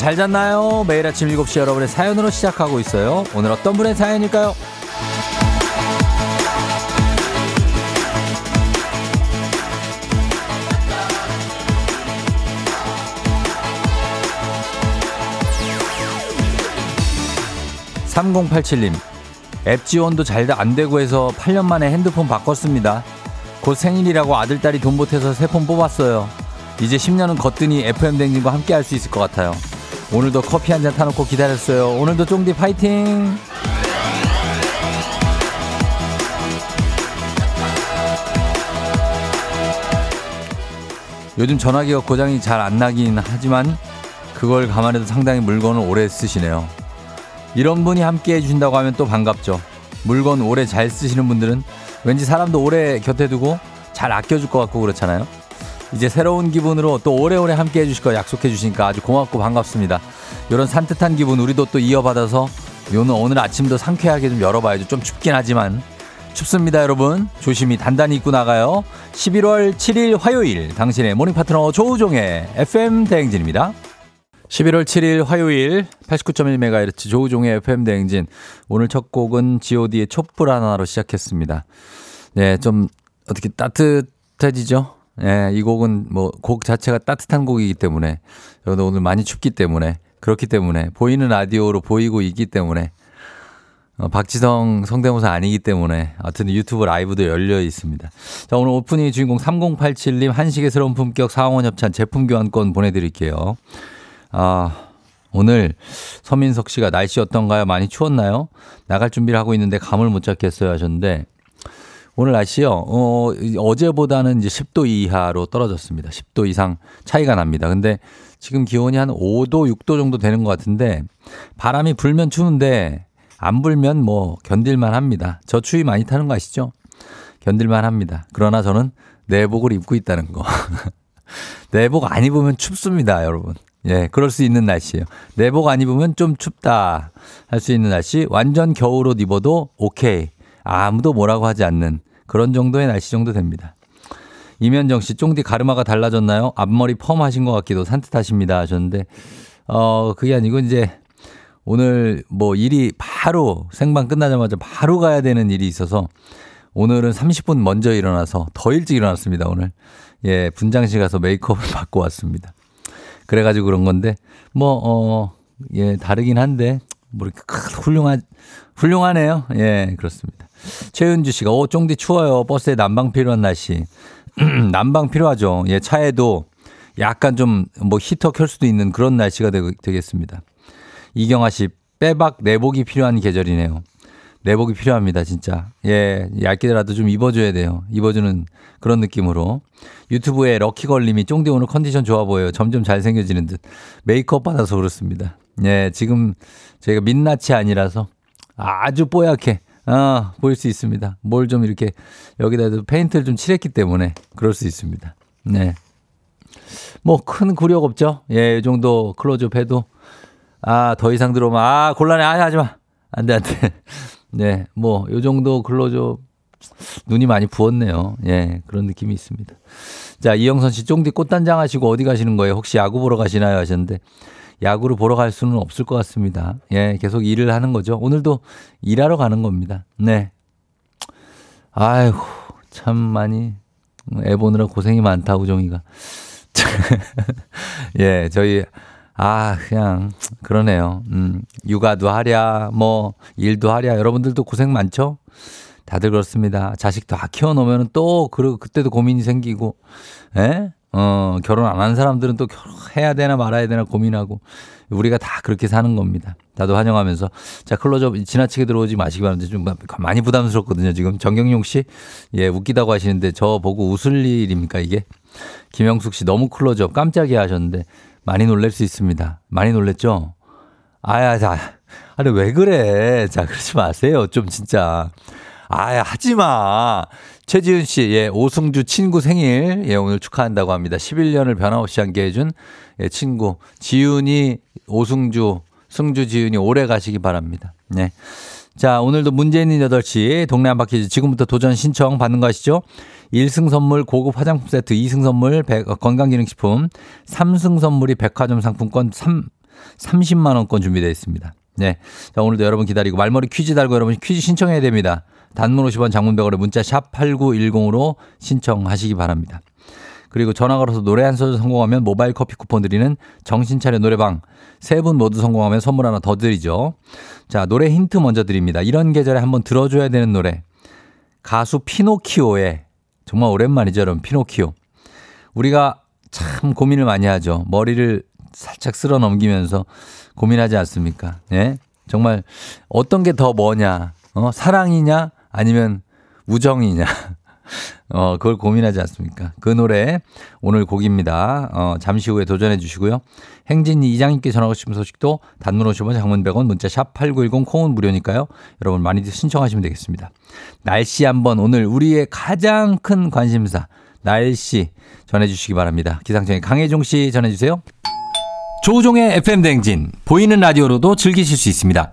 잘 잤나요? 매일 아침 7시 여러분의 사연으로 시작하고 있어요. 오늘 어떤 분의 사연일까요? 3087님 앱 지원도 잘 안 되고 해서 8년 만에 핸드폰 바꿨습니다. 곧 생일이라고 아들딸이 돈 보태서 새 폰 뽑았어요. 이제 10년은 걷더니 FM 댕진과 함께 할 수 있을 것 같아요. 오늘도 커피 한 잔 타놓고 기다렸어요. 오늘도 쫑디 파이팅! 요즘 전화기가 고장이 잘 안 나긴 하지만 그걸 감안해도 상당히 물건을 오래 쓰시네요. 이런 분이 함께 해주신다고 하면 또 반갑죠. 물건 오래 잘 쓰시는 분들은 왠지 사람도 오래 곁에 두고 잘 아껴줄 것 같고 그렇잖아요. 이제 새로운 기분으로 또 오래오래 함께 해주실 거 약속해 주시니까 아주 고맙고 반갑습니다. 이런 산뜻한 기분 우리도 또 이어받아서 요는 오늘 아침도 상쾌하게 좀 열어봐야죠. 좀 춥긴 하지만 춥습니다, 여러분. 조심히 단단히 입고 나가요. 11월 7일 화요일 당신의 모닝 파트너 조우종의 FM 대행진입니다. 11월 7일 화요일 89.1MHz 조우종의 FM 대행진. 오늘 첫 곡은 GOD의 촛불 하나로 시작했습니다. 네, 좀 어떻게 따뜻해지죠? 예, 이 곡은 뭐 곡 자체가 따뜻한 곡이기 때문에 저도 오늘 많이 춥기 때문에 그렇기 때문에 보이는 라디오로 보이고 있기 때문에 어, 박지성 성대모사 아니기 때문에 하여튼 유튜브 라이브도 열려 있습니다. 자, 오늘 오프닝 주인공 3087님 한식의 새로운 품격 사원원 협찬 제품 교환권 보내드릴게요. 아, 오늘 서민석 씨가 날씨 어떤가요? 많이 추웠나요? 나갈 준비를 하고 있는데 감을 못 잡겠어요 하셨는데 오늘 날씨요. 어, 어제보다는 이제 10도 이하로 떨어졌습니다. 10도 이상 차이가 납니다. 근데 지금 기온이 한 5도, 6도 정도 되는 것 같은데 바람이 불면 추운데 안 불면 뭐 견딜만 합니다. 저 추위 많이 타는 거 아시죠? 견딜만 합니다. 그러나 저는 내복을 입고 있다는 거. 내복 안 입으면 춥습니다, 여러분. 예, 그럴 수 있는 날씨예요. 내복 안 입으면 좀 춥다 할 수 있는 날씨. 완전 겨울옷 입어도 오케이. 아무도 뭐라고 하지 않는 그런 정도의 날씨 정도 됩니다. 이면정 씨, 쫑디 가르마가 달라졌나요? 앞머리 펌 하신 것 같기도 산뜻하십니다 하셨는데, 어, 그게 아니고 이제 오늘 뭐 일이 바로 생방 끝나자마자 바로 가야 되는 일이 있어서 오늘은 30분 먼저 일어나서 더 일찍 일어났습니다, 오늘. 예, 분장실 가서 메이크업을 받고 왔습니다. 그래가지고 그런 건데, 뭐, 어, 예, 다르긴 한데, 뭐 이렇게 훌륭한, 훌륭하네요. 예, 그렇습니다. 최은주 씨가, 오, 쫑디 추워요. 버스에 난방 필요한 날씨. 난방 필요하죠. 예, 차에도 약간 좀 뭐 히터 켤 수도 있는 그런 날씨가 되, 겠습니다 이경아 씨, 빼박 내복이 필요한 계절이네요. 내복이 필요합니다, 진짜. 예, 얇게라도 좀 입어줘야 돼요. 입어주는 그런 느낌으로. 유튜브에 럭키걸님이 쫑디 오늘 컨디션 좋아 보여요. 점점 잘생겨지는 듯. 메이크업 받아서 그렇습니다. 예, 지금 제가 민낯이 아니라서 아주 뽀얗게 어, 보일 수 있습니다. 뭘 좀 이렇게 여기다 페인트를 좀 칠했기 때문에 그럴 수 있습니다. 네. 뭐큰 굴욕 없죠. 예, 이 정도 클로즈업 해도 아, 더 이상 들어오면 아, 곤란해. 아, 하지 마. 안 돼, 안 돼. 네. 뭐 요 정도 클로즈업 눈이 많이 부었네요. 예, 그런 느낌이 있습니다. 자, 이영선 씨 쫑디 꽃단장 하시고 어디 가시는 거예요? 혹시 야구 보러 가시나요? 하셨는데 야구를 보러 갈 수는 없을 것 같습니다. 예, 계속 일을 하는 거죠. 오늘도 일하러 가는 겁니다. 네. 아이고, 참 많이 애 보느라 고생이 많다, 우정이가. 예, 저희, 아, 그냥, 그러네요. 음, 육아도 하랴, 뭐, 일도 하랴. 여러분들도 고생 많죠? 다들 그렇습니다. 자식 다 키워놓으면 또, 그, 그때도 고민이 생기고, 예? 어, 결혼 안 한 사람들은 또 해야 되나 말아야 되나 고민하고 우리가 다 그렇게 사는 겁니다. 나도 환영하면서 자 클로즈업 지나치게 들어오지 마시기 바랍니다. 좀 많이 부담스럽거든요. 지금 정경용 씨, 예 웃기다고 하시는데 저 보고 웃을 일입니까 이게? 김영숙 씨 너무 클로즈업 깜짝이야 하셨는데 많이 놀랄 수 있습니다. 많이 놀랬죠? 아야 자 아니 왜 그래? 자 그러지 마세요. 좀 진짜. 아야 하지 마. 최지은 씨, 예, 오승주 친구 생일, 예, 오늘 축하한다고 합니다. 11년을 변함없이 함께 해준, 예, 친구. 지윤이, 오승주, 승주 지윤이 오래 가시기 바랍니다. 네. 자, 오늘도 있는 8시 동네 한바퀴 지금부터 도전 신청 받는 거 아시죠? 1승 선물 고급 화장품 세트, 2승 선물 건강기능식품, 3승 선물이 백화점 상품권 3, 30만원권 준비되어 있습니다. 네. 자, 오늘도 여러분 기다리고 말머리 퀴즈 달고 여러분 퀴즈 신청해야 됩니다. 단문 50원 장문 100원에 문자 샵 8910으로 신청하시기 바랍니다. 그리고 전화 걸어서 노래 한 소절 성공하면 모바일 커피 쿠폰 드리는 정신차려 노래방 세 분 모두 성공하면 선물 하나 더 드리죠. 자, 노래 힌트 먼저 드립니다. 이런 계절에 한번 들어줘야 되는 노래. 가수 피노키오의 정말 오랜만이죠, 여러분. 피노키오. 우리가 참 고민을 많이 하죠. 머리를 살짝 쓸어 넘기면서 고민하지 않습니까? 예? 정말 어떤 게 더 뭐냐? 어, 사랑이냐? 아니면 우정이냐? 어, 그걸 고민하지 않습니까? 그 노래 오늘 곡입니다. 어, 잠시 후에 도전해 주시고요. 행진이 이장님께 전하고 싶은 소식도 단문 50원 장문 100원 문자 샵 8910 콩은 무료니까요. 여러분 많이 신청하시면 되겠습니다. 날씨 한번 오늘 우리의 가장 큰 관심사 날씨 전해 주시기 바랍니다. 기상청의 강혜종 씨 전해 주세요. 조우종의 FM 댕진 보이는 라디오로도 즐기실 수 있습니다.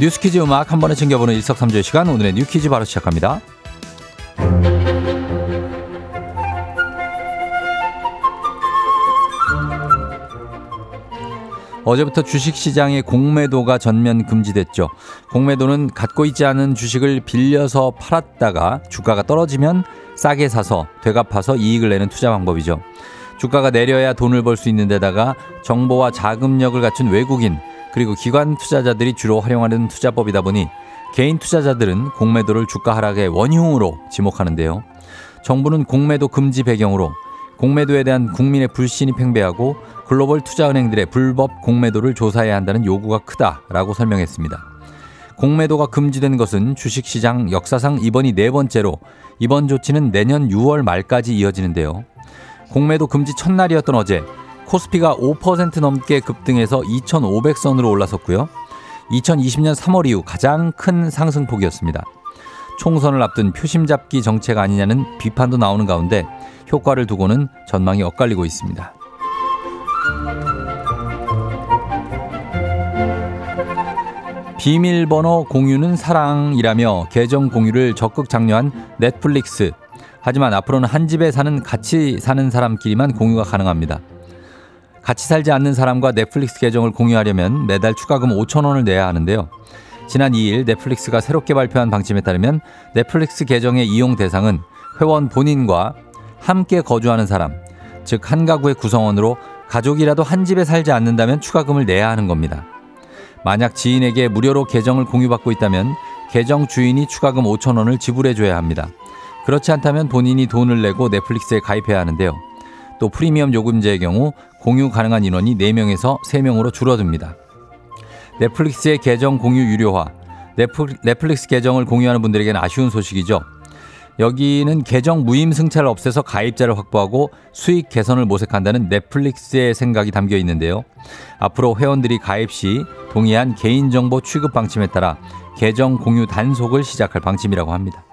뉴스 퀴즈 음악 한 번에 챙겨보는 일석삼조의 시간 오늘의 New Quiz 바로 시작합니다. 어제부터 주식시장의 공매도가 전면 금지됐죠. 공매도는 갖고 있지 않은 주식을 빌려서 팔았다가 주가가 떨어지면 싸게 사서 되갚아서 이익을 내는 투자 방법이죠. 주가가 내려야 돈을 벌 수 있는 데다가 정보와 자금력을 갖춘 외국인 그리고 기관 투자자들이 주로 활용하는 투자법이다 보니 개인 투자자들은 공매도를 주가 하락의 원흉으로 지목하는데요. 정부는 공매도 금지 배경으로 공매도에 대한 국민의 불신이 팽배하고 글로벌 투자은행들의 불법 공매도를 조사해야 한다는 요구가 크다라고 설명했습니다. 공매도가 금지된 것은 주식시장 역사상 이번이 네 번째로 이번 조치는 내년 6월 말까지 이어지는데요. 공매도 금지 첫날이었던 어제 코스피가 5% 넘게 급등해서 2,500선으로 올라섰고요. 2020년 3월 이후 가장 큰 상승폭이었습니다. 총선을 앞둔 표심 잡기 정책 아니냐는 비판도 나오는 가운데 효과를 두고는 전망이 엇갈리고 있습니다. 비밀번호 공유는 사랑이라며 계정 공유를 적극 장려한 넷플릭스. 하지만 앞으로는 한 집에 사는 같이 사는 사람끼리만 공유가 가능합니다. 같이 살지 않는 사람과 넷플릭스 계정을 공유하려면 매달 추가금 5천 원을 내야 하는데요. 지난 2일 넷플릭스가 새롭게 발표한 방침에 따르면 넷플릭스 계정의 이용 대상은 회원 본인과 함께 거주하는 사람, 즉 한 가구의 구성원으로 가족이라도 한 집에 살지 않는다면 추가금을 내야 하는 겁니다. 만약 지인에게 무료로 계정을 공유받고 있다면 계정 주인이 추가금 5천 원을 지불해 줘야 합니다. 그렇지 않다면 본인이 돈을 내고 넷플릭스에 가입해야 하는데요. 또 프리미엄 요금제의 경우 공유 가능한 인원이 4명에서 3명으로 줄어듭니다. 넷플릭스의 계정 공유 유료화. 넷플릭스 계정을 공유하는 분들에게는 아쉬운 소식이죠. 여기는 계정 무임 승차를 없애서 가입자를 확보하고 수익 개선을 모색한다는 넷플릭스의 생각이 담겨 있는데요. 앞으로 회원들이 가입 시 동의한 개인정보 취급 방침에 따라 계정 공유 단속을 시작할 방침이라고 합니다.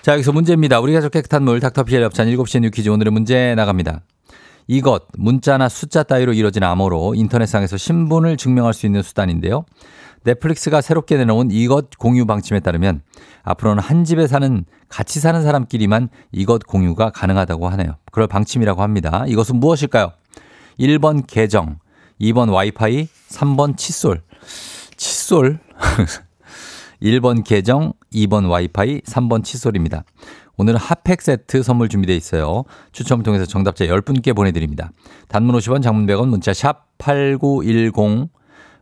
자, 여기서 문제입니다. 우리가 저 깨끗한 물 닥터피엘 협찬 7시에 New Quiz 오늘의 문제 나갑니다. 이것 문자나 숫자 따위로 이루어진 암호로 인터넷상에서 신분을 증명할 수 있는 수단인데요. 넷플릭스가 새롭게 내놓은 이것 공유 방침에 따르면 앞으로는 한 집에 사는 같이 사는 사람끼리만 이것 공유가 가능하다고 하네요. 그럴 방침이라고 합니다. 이것은 무엇일까요? 1번 계정, 2번 와이파이, 3번 칫솔. 칫솔? 1번 계정, 2번 와이파이, 3번 칫솔입니다. 오늘은 핫팩 세트 선물 준비되어 있어요. 추첨을 통해서 정답자 10분께 보내드립니다. 단문 50원, 장문 100원, 문자 샵 8910,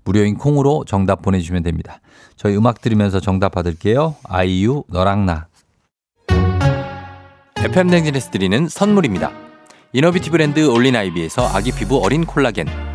무료인 콩으로 정답 보내주시면 됩니다. 저희 음악 들으면서 정답 받을게요. 아이유, 너랑 나. FM 댕진에서 드리는 선물입니다. 이너비티 브랜드 올린아이비에서 아기 피부 어린 콜라겐.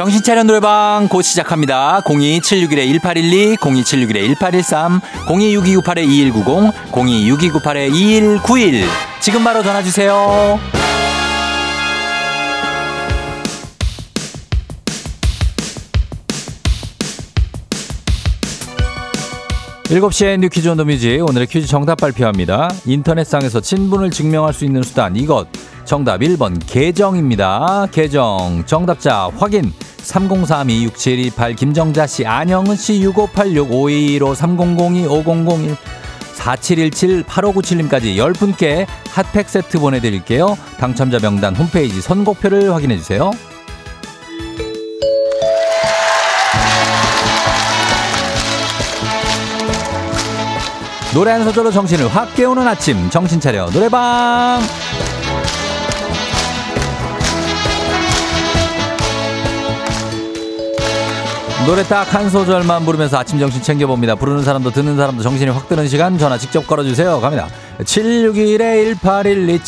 정신차려 노래방 곧 시작합니다. 02761-1812, 02761-1813, 026298-2190, 026298-2191. 지금 바로 전화주세요. 7시에 New Quiz on the Music 오늘의 퀴즈 정답 발표합니다. 인터넷상에서 친분을 증명할 수 있는 수단 이것 정답 1번 계정입니다. 계정 정답자 확인 30326728 김정자 씨 안영은 씨 6586 5215 3002 5001 4717 8597님까지 10분께 핫팩 세트 보내드릴게요. 당첨자 명단 홈페이지 선곡표를 확인해주세요. 노래 한 소절로 정신을 확 깨우는 아침 정신 차려 노래방 노래 딱 한 소절만 부르면서 아침 정신 챙겨봅니다. 부르는 사람도 듣는 사람도 정신이 확 드는 시간 전화 직접 걸어주세요. 갑니다. 761-1812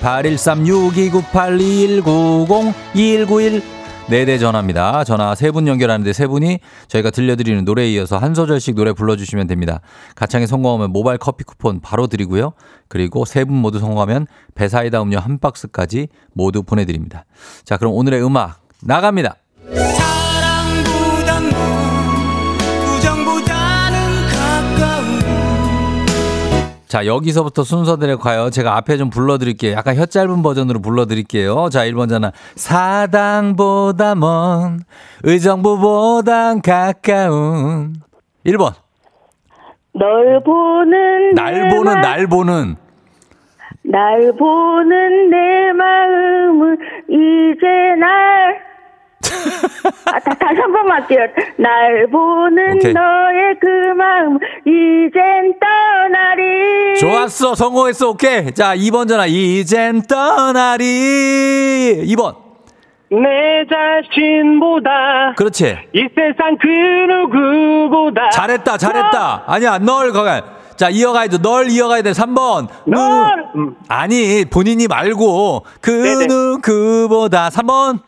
761-1813-6298-2190 네대 전화입니다. 전화 세 분 연결하는데 세 분이 저희가 들려드리는 노래에 이어서 한 소절씩 노래 불러주시면 됩니다. 가창에 성공하면 모바일 커피 쿠폰 바로 드리고요. 그리고 세 분 모두 성공하면 배사이다 음료 한 박스까지 모두 보내드립니다. 자, 그럼 오늘의 음악 나갑니다. 자, 여기서부터 순서대로 가요. 제가 앞에 좀 불러드릴게요. 약간 혀 짧은 버전으로 불러드릴게요. 자, 1번 전화. 사당보다 먼, 의정부보다 가까운. 1번. 널 보는 날 보는, 날 보는. 날 보는 내 마음은 이제 날 아, 다, 다시 한 번만 할게요. 날 보는 오케이. 너의 그 마음, 이젠 떠나리. 좋았어. 성공했어. 오케이. 자, 2번 전화. 이젠 떠나리. 2번. 내 자신보다 그렇지. 이 세상 그 누구보다 잘했다. 잘했다. 아니야. 널 거가. 자, 이어가야 돼. 널 이어가야 돼. 3번. 널 음. 아니, 본인이 말고 그 네네. 누구보다 3번.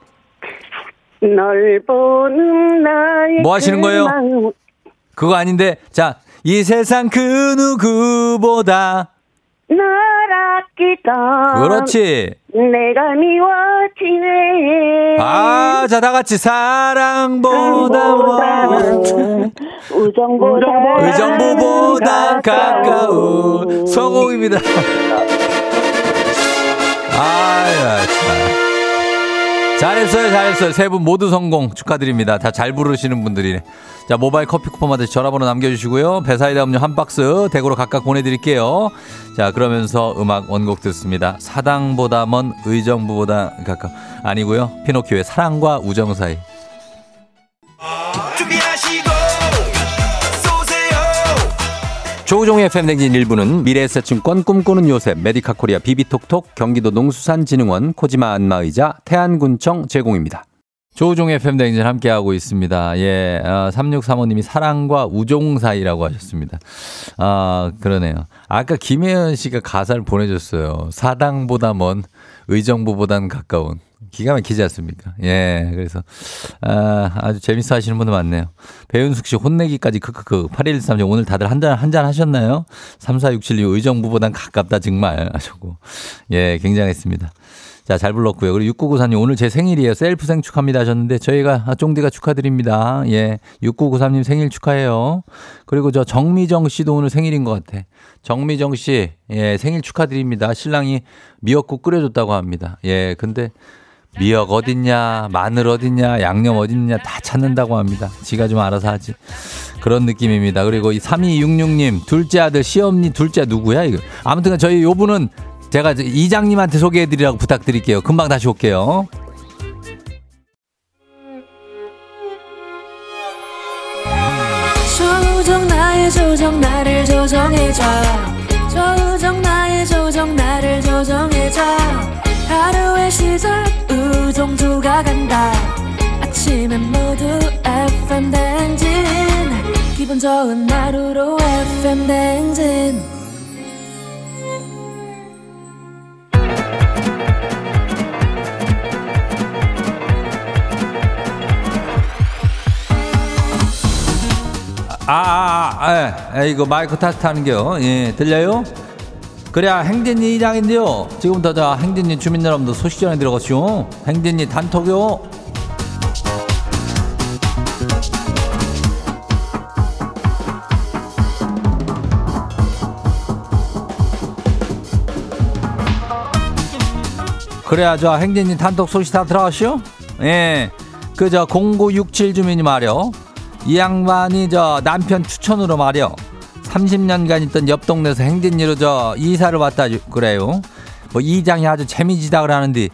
널 보는 나의 뭐 하시는 그 거예요? 그거 아닌데. 자, 이 세상 그 누구보다 널 아끼던 그렇지. 내가 미워지네. 아, 자, 다 같이 사랑보다 먼 우정보다 의정부보다 가까운 성공입니다. 아유, 참. 잘했어요, 잘했어요. 세 분 모두 성공 축하드립니다. 다 잘 부르시는 분들이네. 자, 모바일 커피 쿠폰 받으시 전화번호 남겨주시고요. 배사이다 음료 한 박스 댁으로 각각 보내드릴게요. 자, 그러면서 음악 원곡 듣습니다. 사당보다 먼 의정부보다 가까 아니고요. 피노키오의 사랑과 우정 사이. 준비하 조우종의 FM댕진 일부는 미래에셋증권 꿈꾸는 요셉, 메디카 코리아 비비톡톡, 경기도 농수산진흥원, 코지마 안마의자, 태안군청 제공입니다. 조우종의 FM댕진 함께하고 있습니다. 예, 아, 3635님이 사랑과 우종 사이라고 하셨습니다. 아, 그러네요. 아까 김혜연 씨가 가사를 보내줬어요. 사당보다 먼 의정부보단 가까운. 기가 막히지 않습니까? 예, 그래서, 아, 아주 재밌어 하시는 분들 많네요. 배윤숙 씨 혼내기까지 크크크. 8113님 오늘 다들 한 잔, 한 잔 하셨나요? 3467님 의정부보단 가깝다 정말 하셨고. 예, 굉장했습니다. 자, 잘 불렀고요. 그리고 6994님 오늘 제 생일이에요. 셀프 생축합니다 하셨는데 저희가 아, 쫑디가 축하드립니다. 예. 6993님 생일 축하해요. 그리고 저 정미정 씨도 오늘 생일인 것 같아. 정미정 씨, 예, 생일 축하드립니다. 신랑이 미역국 끓여줬다고 합니다. 예, 근데 미역 어딨냐, 마늘 어딨냐, 양념 어딨냐 다 찾는다고 합니다. 지가 좀 알아서 하지. 그런 느낌입니다. 그리고 이 3266님, 둘째 아들, 시엄니 둘째 누구야, 이거. 아무튼 저희 요 분은 제가 이장님한테 소개해드리라고 부탁드릴게요. 금방 다시 올게요. 조정 나의 조정 나를 조정해줘 조정 나의 조정 나를 조정해줘 하루의 시절 우정조가 간다 아침엔 모두 FM 댕진 기분 좋은 하루로 FM 댕진 아, 아, 아, 예, 예, 이거 마이크 테스트 하는 게요. 예, 들려요? 그래야 행진이 이장인데요. 지금부터 자 행진이 주민 여러분들 소식 전해 들어가시오. 행진이 단톡요. 그래야 저 행진이 단톡 소식 다 들어가시오. 예, 그저 0967 주민이 말이요. 이 양반이 저 남편 추천으로 말이요. 30년간 있던 옆 동네에서 행진이로 저 이사를 왔다 주- 그래요. 뭐 이장이 아주 재미지다 그러는데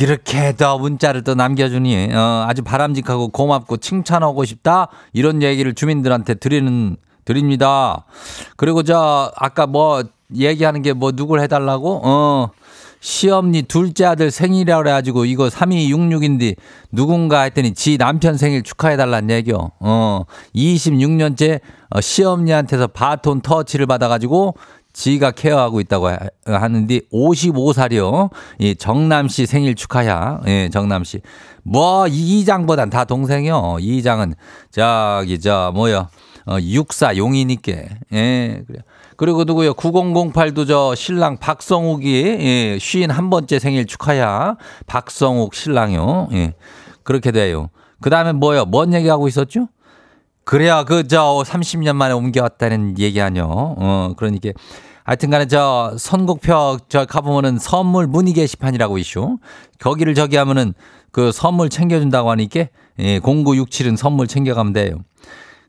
이렇게 더 문자를 또 남겨주니 어, 아주 바람직하고 고맙고 칭찬하고 싶다 이런 얘기를 주민들한테 드리는 드립니다. 그리고 저 아까 뭐 얘기하는 게 뭐 누굴 해달라고 어 시엄니 둘째 아들 생일이라 그래가지고 이거 3266인데 누군가 했더니 지 남편 생일 축하해달란 얘기요. 어, 26년째 어, 시엄니한테서 바톤 터치를 받아가지고 지가 케어하고 있다고 하- 하는데 55살이요. 이 정남 씨 생일 축하야. 예, 정남 씨. 뭐 이장보단 다 동생이요. 이장은 저기 저 뭐요? 어, 육사 용이니까. 예, 그래. 그리고 누구요? 9008도 저 신랑 박성욱이 예, 쉰한 번째 생일 축하야. 박성욱 신랑요. 예. 그렇게 돼요. 그 다음에 뭐요? 뭔 얘기하고 있었죠? 그래야 그 저 30년 만에 옮겨왔다는 얘기 아니요. 어, 그러니까 하여튼 간에 저 선곡표 저 가보면은 선물 문의 게시판이라고 이슈. 거기를 저기 하면은 그 선물 챙겨준다고 하니까 예, 0967은 선물 챙겨가면 돼요.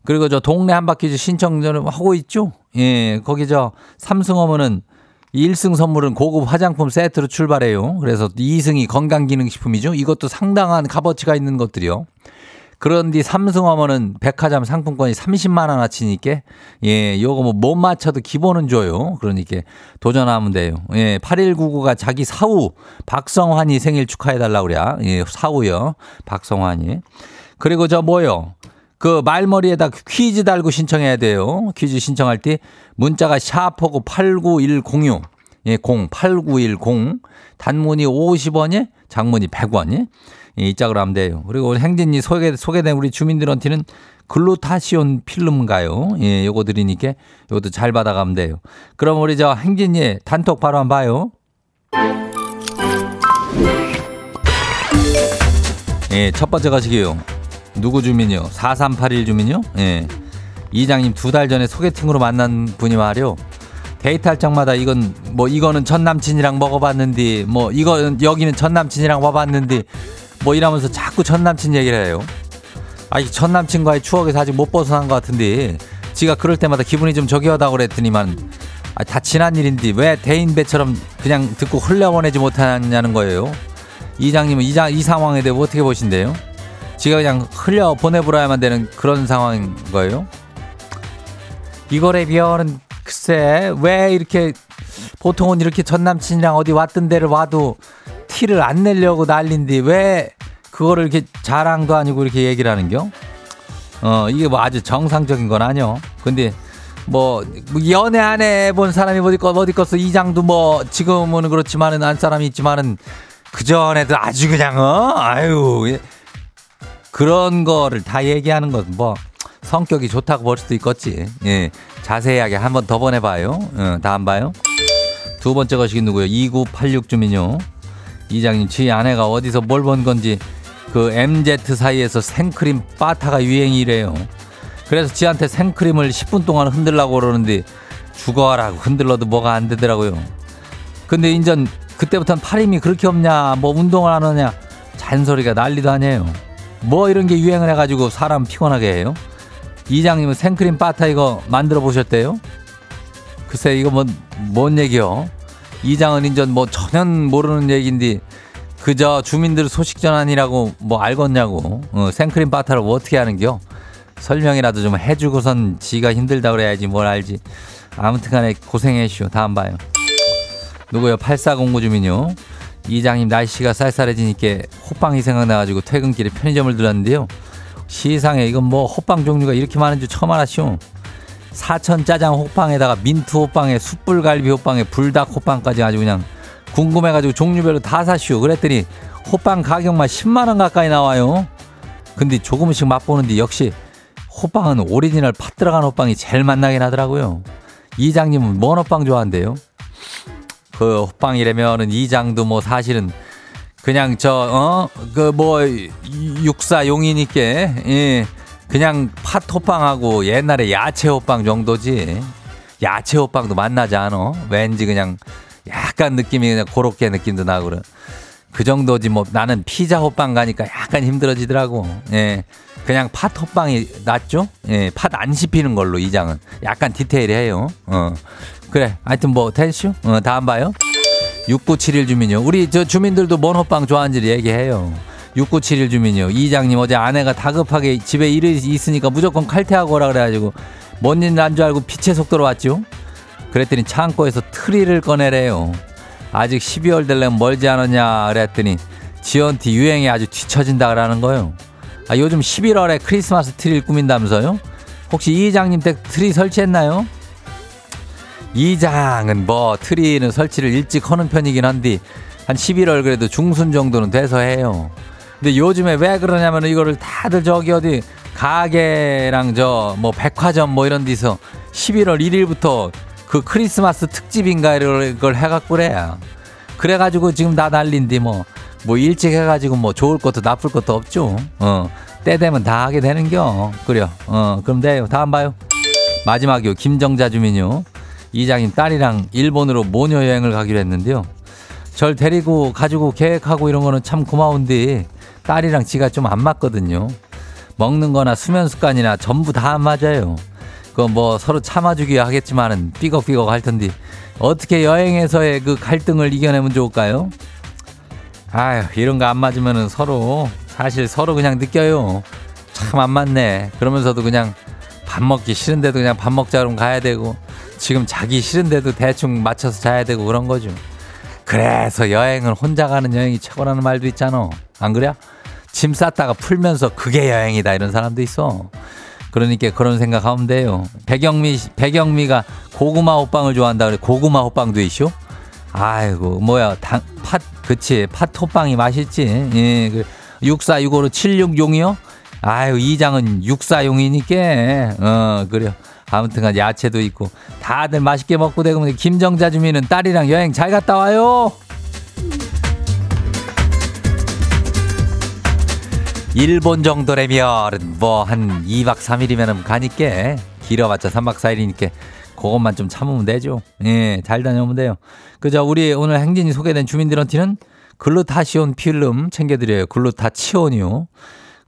그리고 저 동네 한 바퀴 신청 좀 하고 있죠? 예, 거기 저 삼승어머는 1승 선물은 고급 화장품 세트로 출발해요. 그래서 2승이 건강기능식품이죠. 이것도 상당한 값어치가 있는 것들이요. 그런데 삼승어머는 백화점 상품권이 30만 원어치니까 예, 요거 뭐 못 맞춰도 기본은 줘요. 그러니까 도전하면 돼요. 예, 8199가 자기 사우 박성환이 생일 축하해 달라고 그래. 예, 사우요. 박성환이. 그리고 저 뭐요? 그 말머리에다 퀴즈 달고 신청해야 돼요. 퀴즈 신청할 때 문자가 샤프고 89106. 예, 08910. 단문이 50원이, 장문이 100원이. 예, 이 짝으로 하면 돼요. 그리고 행진이 소개, 소개된 우리 주민들한테는 글루타시온 필름가요. 예, 요거 드리니까 요것도 잘 받아가면 돼요. 그럼 우리 저 행진이 단톡 바로 한번 봐요. 예, 첫 번째 가시게요. 누구 주민이요? 4381 주민이요? 예. 이장님 두 달 전에 소개팅으로 만난 분이 말이요. 데이트할 적마다 이건 뭐 이거는 전 남친이랑 먹어봤는데 뭐 이거는 여기는 전 남친이랑 와봤는데 뭐뭐 이러면서 자꾸 전 남친 얘기를 해요. 아 이 전 남친과의 추억에서 아직 못 벗어난 것 같은데 지가 그럴 때마다 기분이 좀 저기하다고 그랬더니만 아, 다 지난 일인데 왜 대인 배처럼 그냥 듣고 흘려보내지 못하냐는 거예요. 이장님은 이, 자, 이 상황에 대해 어떻게 보신대요? 지가 그냥 흘려 보내버려야만 되는 그런 상황인 거예요? 이거래 비어는 글쎄 왜 이렇게 보통은 이렇게 전 남친이랑 어디 왔던 데를 와도 티를 안 내려고 난린데 왜 그거를 이렇게 자랑도 아니고 이렇게 얘기를 하는겨? 어 이게 뭐 아주 정상적인 건 아니요. 근데 뭐 연애 안 해본 사람이 어디 거 어디 껐어 이장도 뭐 지금은 그렇지만은 안 사람이 있지만은 그 전에도 아주 그냥 어 아유 예. 그런 거를 다 얘기하는 건 뭐 성격이 좋다고 볼 수도 있겠지. 예. 자세하게 한 번 더 보내봐요. 어, 다음 봐요. 두 번째 거시기 누구요? 2986 주민요. 이장님, 지 아내가 어디서 뭘 본 건지 그 MZ 사이에서 생크림 빠타가 유행이래요. 그래서 지한테 생크림을 10분 동안 흔들라고 그러는데 죽어라고 흔들러도 뭐가 안 되더라고요. 근데 인전 그때부터는 팔힘이 그렇게 없냐, 뭐 운동을 안 하냐, 잔소리가 난리도 아니에요. 뭐 이런 게 유행을 해가지고 사람 피곤하게 해요. 이장님은 생크림 바타 이거 만들어 보셨대요? 글쎄 이거 뭐뭔 얘기요? 이장은 인전 뭐 전혀 모르는 얘기인데 그저 주민들 소식 전환이라고 뭐 알겠냐고 어, 생크림 바타를 뭐 어떻게 하는겨? 설명이라도 좀 해주고선 지가 힘들다 그래야지 뭘 알지. 아무튼간에 고생해시오. 다음 봐요. 누구요? 8409 주민요. 이장님 날씨가 쌀쌀해지니까 호빵이 생각나가지고 퇴근길에 편의점을 들렀는데요. 시상에 이건 뭐 호빵 종류가 이렇게 많은 줄 처음 알았쇼. 사천 짜장 호빵에다가 민트 호빵에 숯불갈비 호빵에 불닭 호빵까지 아주 그냥 궁금해가지고 종류별로 다 사시오. 그랬더니 호빵 가격만 10만 원 가까이 나와요. 근데 조금씩 맛보는데 역시 호빵은 오리지널 팥 들어간 호빵이 제일 맛나긴 하더라고요. 이장님은 뭔 호빵 좋아한대요? 그 호빵이라면은 이장도 뭐 사실은 그냥 저 어? 그 뭐 육사 용이니까 예. 그냥 팥 호빵하고 옛날에 야채 호빵 정도지. 야채 호빵도 맛나지 않어? 왠지 그냥 약간 느낌이 그냥 고로케 느낌도 나고 그래. 그 정도지 뭐 나는 피자 호빵 가니까 약간 힘들어지더라고. 예. 그냥 팥 호빵이 낫죠? 예 팥 안 씹히는 걸로 이장은. 약간 디테일해요. 어 그래 하여튼 뭐 텐슈 어 다음 봐요 6971 주민요. 우리 저 주민들도 뭔 호빵 좋아하는지 얘기해요. 6971 주민요. 이장님 어제 아내가 다급하게 집에 일이 있으니까 무조건 칼퇴하고 오라 그래가지고 뭔 일 난 줄 알고 빛의 속도로 왔죠. 그랬더니 창고에서 트리를 꺼내래요. 아직 12월 되려면 멀지 않았냐 그랬더니 지연티 유행이 아주 뒤처진다 그러는 거예요. 아, 요즘 11월에 크리스마스 트리를 꾸민다면서요? 혹시 이장님 댁 트리 설치했나요? 이장은 뭐 트리는 설치를 일찍 하는 편이긴 한데 한 11월 그래도 중순 정도는 돼서 해요. 근데 요즘에 왜 그러냐면 이거를 다들 저기 어디 가게랑 저 뭐 백화점 뭐 이런 데서 11월 1일부터 그 크리스마스 특집인가 이걸 해갖고 그래요. 그래가지고 지금 다 난린데 뭐, 뭐 일찍 해가지고 뭐 좋을 것도 나쁠 것도 없죠. 어. 때 되면 다 하게 되는겨. 그래요. 어, 그럼 돼요. 다음 봐요. 마지막이요. 김정자 주민요. 이장님 딸이랑 일본으로 모녀 여행을 가기로 했는데요. 절 데리고 가지고 계획하고 이런 거는 참 고마운데 딸이랑 지가 좀 안 맞거든요. 먹는 거나 수면 습관이나 전부 다 안 맞아요. 그거 뭐 서로 참아주기 하겠지만은 삐걱삐걱 할 텐데 어떻게 여행에서의 그 갈등을 이겨내면 좋을까요? 아휴 이런 거 안 맞으면은 서로 사실 서로 그냥 느껴요. 참 안 맞네. 그러면서도 그냥 밥 먹기 싫은데도 그냥 밥 먹자 그러면 가야 되고 지금 자기 싫은데도 대충 맞춰서 자야 되고 그런 거죠. 그래서 여행은 혼자 가는 여행이 최고라는 말도 있잖아. 안 그래? 짐 쌌다가 풀면서 그게 여행이다 이런 사람도 있어. 그러니까 그런 생각하면 돼요. 배경미 배경미가 고구마 호빵을 좋아한다 그래. 고구마 호빵도 있쇼? 아이고 뭐야 당, 팥 그치 팥 호빵이 맛있지. 예, 그 6465로 76용이요? 아유 이장은 64용이니까 어 그래요. 아무튼간 야채도 있고 다들 맛있게 먹고 되고 김정자 주민은 딸이랑 여행 잘 갔다 와요. 일본 정도라면 뭐 한 2박 3일이면 가니까 길어봤자 3박 4일이니까 그것만 좀 참으면 되죠. 예, 잘 다녀오면 돼요. 그저 우리 오늘 행진이 소개된 주민들한테는 글루타시온 필름 챙겨드려요. 글루타치온이요.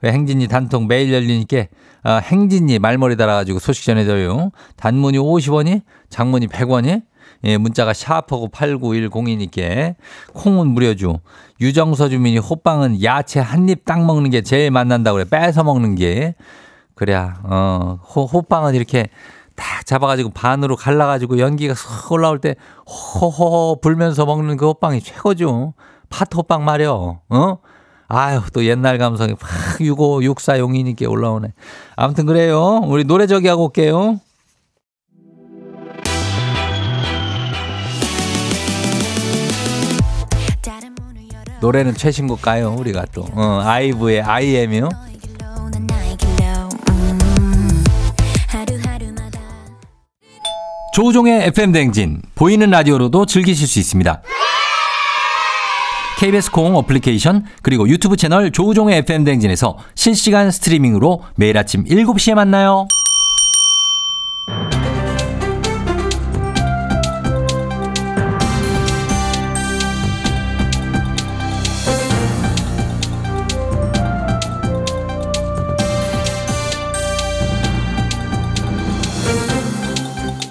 그 행진이 단통 매일 열리니까 아, 행진이 말머리 달아가지고 소식 전해줘요. 단문이 50원이, 장문이 100원이, 예, 문자가 샤프하고 8910이니까 콩은 무료죠. 유정서 주민이 호빵은 야채 한 입 딱 먹는 게 제일 맛난다고 그래. 뺏어 먹는 게. 그래야, 어, 호, 호빵은 이렇게 딱 잡아가지고 반으로 갈라가지고 연기가 싹 올라올 때 호호 불면서 먹는 그 호빵이 최고죠. 팥 호빵 말이요. 어? 아유, 또 옛날 감성이 팍 65, 64 용이니까 올라오네. 아무튼 그래요. 우리 노래 저기 하고 올게요. 노래는 최신곡 가요, 우리가 또. 어, 아이브의 아이엠이요. 조우종의 FM 댕진 보이는 라디오로도 즐기실 수 있습니다. KBS 콩 어플리케이션 그리고 유튜브 채널 조우종의 FM 댕진에서 실시간 스트리밍으로 매일 아침 7시에 만나요.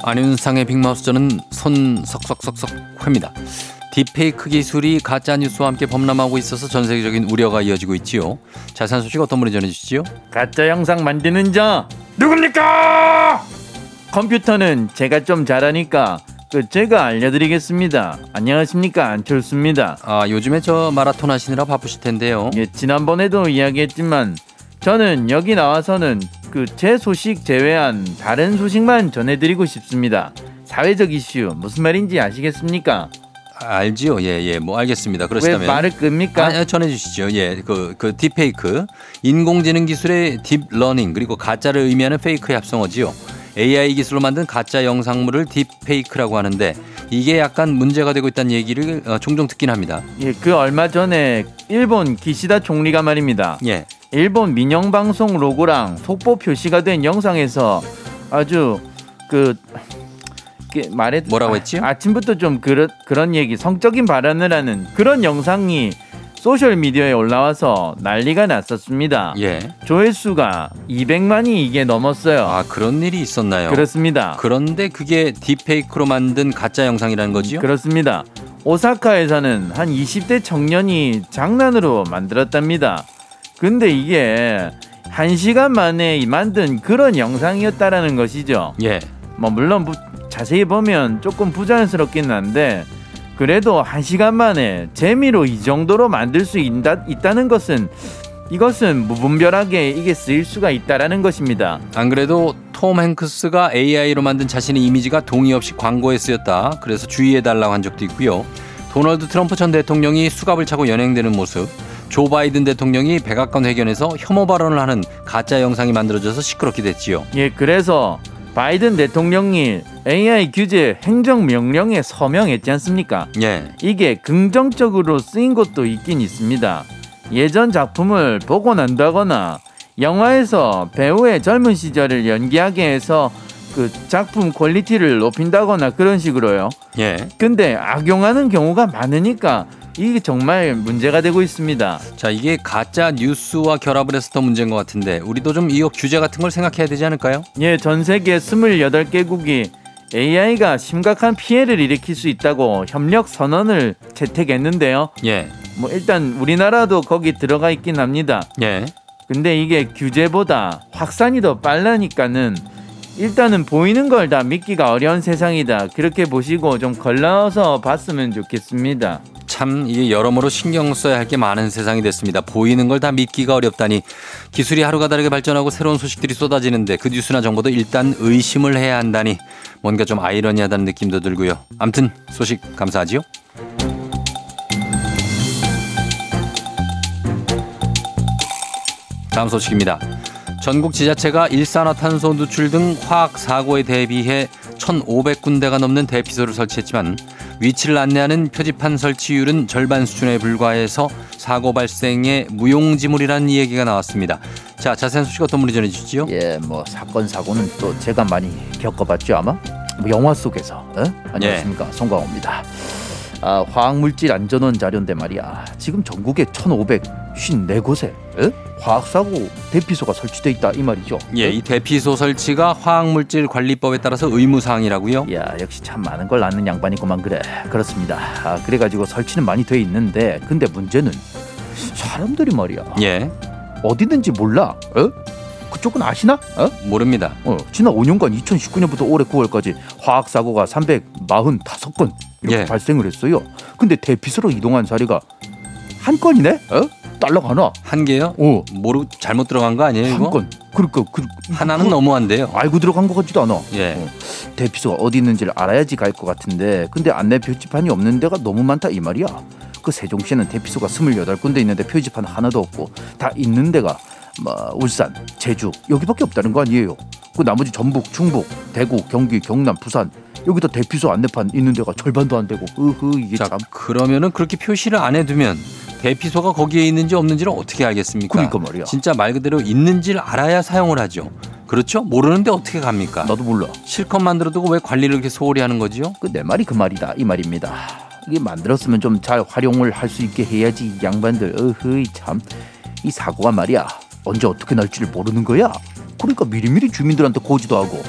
안윤상의 빅마우스 저는 손 석석석석 회입니다. 딥페이크 기술이 가짜 뉴스와 함께 범람하고 있어서 전 세계적인 우려가 이어지고 있지요. 자세한 소식 어떤 분이 전해주시죠? 가짜 영상 만드는 자 누굽니까? 컴퓨터는 제가 좀 잘하니까 그 제가 알려드리겠습니다. 안녕하십니까 안철수입니다. 아 요즘에 저 마라톤 하시느라 바쁘실 텐데요. 예, 지난번에도 이야기했지만 저는 여기 나와서는 그 제 소식 제외한 다른 소식만 전해드리고 싶습니다. 사회적 이슈 무슨 말인지 아시겠습니까? 아, 알지요. 예, 예. 뭐 알겠습니다. 그러시다면 왜 말을 끕니까? 아, 전해 주시죠. 예. 그, 그 딥페이크. 인공지능 기술의 딥러닝 그리고 가짜를 의미하는 fake의 합성어지요. AI 기술로 만든 가짜 영상물을 딥페이크라고 하는데 이게 약간 문제가 되고 있다는 얘기를 어, 종종 듣긴 합니다. 예, 그 얼마 전에 일본 기시다 총리가 말입니다. 예. 일본 민영 방송 로고랑 속보 표시가 된 영상에서 아주 그 말해 뭐라고 했지요? 아, 침부터 좀 그런 그런 얘기 성적인 발언을 하는 그런 영상이 소셜 미디어에 올라와서 난리가 났었습니다. 예. 조회수가 200만이 이게 넘었어요. 아, 그런 일이 있었나요? 그렇습니다. 그런데 그게 딥페이크로 만든 가짜 영상이라는 거지요? 그렇습니다. 오사카에서는 한 20대 청년이 장난으로 만들었답니다. 근데 이게 한 시간 만에 만든 그런 영상이었다라는 것이죠. 예. 뭐 물론 부- 자세히 보면 조금 부자연스럽긴 한데 그래도 한 시간 만에 재미로 이 정도로 만들 수 있다, 있다는 것은 이것은 무분별하게 이게 쓰일 수가 있다라는 것입니다. 안 그래도 톰 행크스가 AI로 만든 자신의 이미지가 동의 없이 광고에 쓰였다. 그래서 주의해달라고 한 적도 있고요. 도널드 트럼프 전 대통령이 수갑을 차고 연행되는 모습. 조 바이든 대통령이 백악관 회견에서 혐오 발언을 하는 가짜 영상이 만들어져서 시끄럽게 됐지요. 예, 그래서 바이든 대통령이 AI 규제 행정 명령에 서명했지 않습니까? 예. 이게 긍정적으로 쓰인 것도 있긴 있습니다. 예전 작품을 보고 난다거나 영화에서 배우의 젊은 시절을 연기하게 해서 그 작품 quality를 높인다거나 그런 식으로요. 예. 근데 악용하는 경우가 많으니까 이게 정말 문제가 되고 있습니다. 자, 이게 가짜 뉴스와 결합을 해서 더 문제인 것 같은데 우리도 좀 이거 규제 같은 걸 생각해야 되지 않을까요? 예, 전 세계 28개국이 AI가 심각한 피해를 일으킬 수 있다고 협력 선언을 채택했는데요. 예. 뭐 일단 우리나라도 거기 들어가 있긴 합니다. 예. 근데 이게 규제보다 확산이 더 빠르니까는 일단은 보이는 걸 다 믿기가 어려운 세상이다. 그렇게 보시고 좀 걸러서 봤으면 좋겠습니다. 참 이게 여러모로 신경 써야 할 게 많은 세상이 됐습니다. 보이는 걸 다 믿기가 어렵다니 기술이 하루가 다르게 발전하고 새로운 소식들이 쏟아지는데 그 뉴스나 정보도 일단 의심을 해야 한다니 뭔가 좀 아이러니하다는 느낌도 들고요. 암튼 소식 감사하지요. 다음 소식입니다. 전국 지자체가 일산화탄소 누출 등 화학 사고에 대비해 1,500군데가 넘는 대피소를 설치했지만 위치를 안내하는 표지판 설치율은 절반 수준에 불과해서 사고 발생의 무용지물이라는 이야기가 나왔습니다. 자, 자세한 소식 어떤 분이 전해주시죠? 예, 뭐 사건 사고는 또 제가 많이 겪어봤죠 아마 뭐 영화 속에서 어? 안녕하십니까 송강호입니다. 아, 화학물질 안전원 자료인데 말이야. 지금 전국에 1,554곳에 화학사고 대피소가 설치돼 있다 이 말이죠. 예, 이 대피소 설치가 화학물질 관리법에 따라서 의무 사항이라고요? 야 역시 참 많은 걸 아는 양반이구만 그래 그렇습니다 아, 그래가지고 설치는 많이 돼 있는데 근데 문제는 사람들이 말이야 예, 어디든지 몰라 어? 그쪽은 아시나? 어? 모릅니다. 어, 지난 5년간 2019년부터 올해 9월까지 화학 사고가 345건 이렇게 예. 발생을 했어요 근데 대피소로 이동한 사례가 한 건이네? 어? 딸랑 하나 한 개요? 어, 모르 잘못 들어간 거 아니에요, 이거? 한 건. 그러니까 그, 하나는 그거 너무한데요. 알고 들어간 것 같지도 않아 예. 어, 대피소가 어디 있는지를 알아야지 갈 것 같은데 근데 안내 표지판이 없는 데가 너무 많다 이 말이야. 그 세종시에는 대피소가 28군데 있는데 표지판 하나도 없고 다 있는 데가 뭐 울산, 제주 여기밖에 없다는 거 아니에요. 그 나머지 전북, 충북, 대구, 경기, 경남, 부산 여기다 대피소 안내판 있는 데가 절반도 안 되고 으흐 이게 자, 참 그러면은 그렇게 표시를 안 해두면 대피소가 거기에 있는지 없는지를 어떻게 알겠습니까? 그러니까 말이야. 진짜 말 그대로 있는지를 알아야 사용을 하죠. 그렇죠? 모르는데 어떻게 갑니까? 나도 몰라. 실컷 만들어두고 왜 관리를 이렇게 소홀히 하는 거지요? 그 내 말이 그 말이다 이 말입니다. 이게 만들었으면 좀 잘 활용을 할 수 있게 해야지 이 양반들 어허이 참 이 사고가 말이야 언제 어떻게 날지를 모르는 거야. 그러니까 미리미리 주민들한테 고지도 하고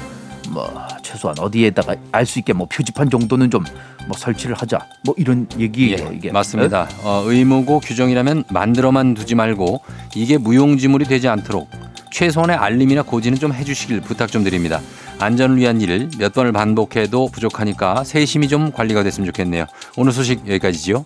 뭐 최소한 어디에다가 알 수 있게 뭐 표지판 정도는 좀 뭐 설치를 하자 뭐 이런 얘기예요 이게 맞습니다. 어, 의무고 규정이라면 만들어만 두지 말고 이게 무용지물이 되지 않도록 최소한의 알림이나 고지는 좀 해주시길 부탁 좀 드립니다. 안전을 위한 일을 몇 번을 반복해도 부족하니까 세심히 좀 관리가 됐으면 좋겠네요. 오늘 소식 여기까지지요.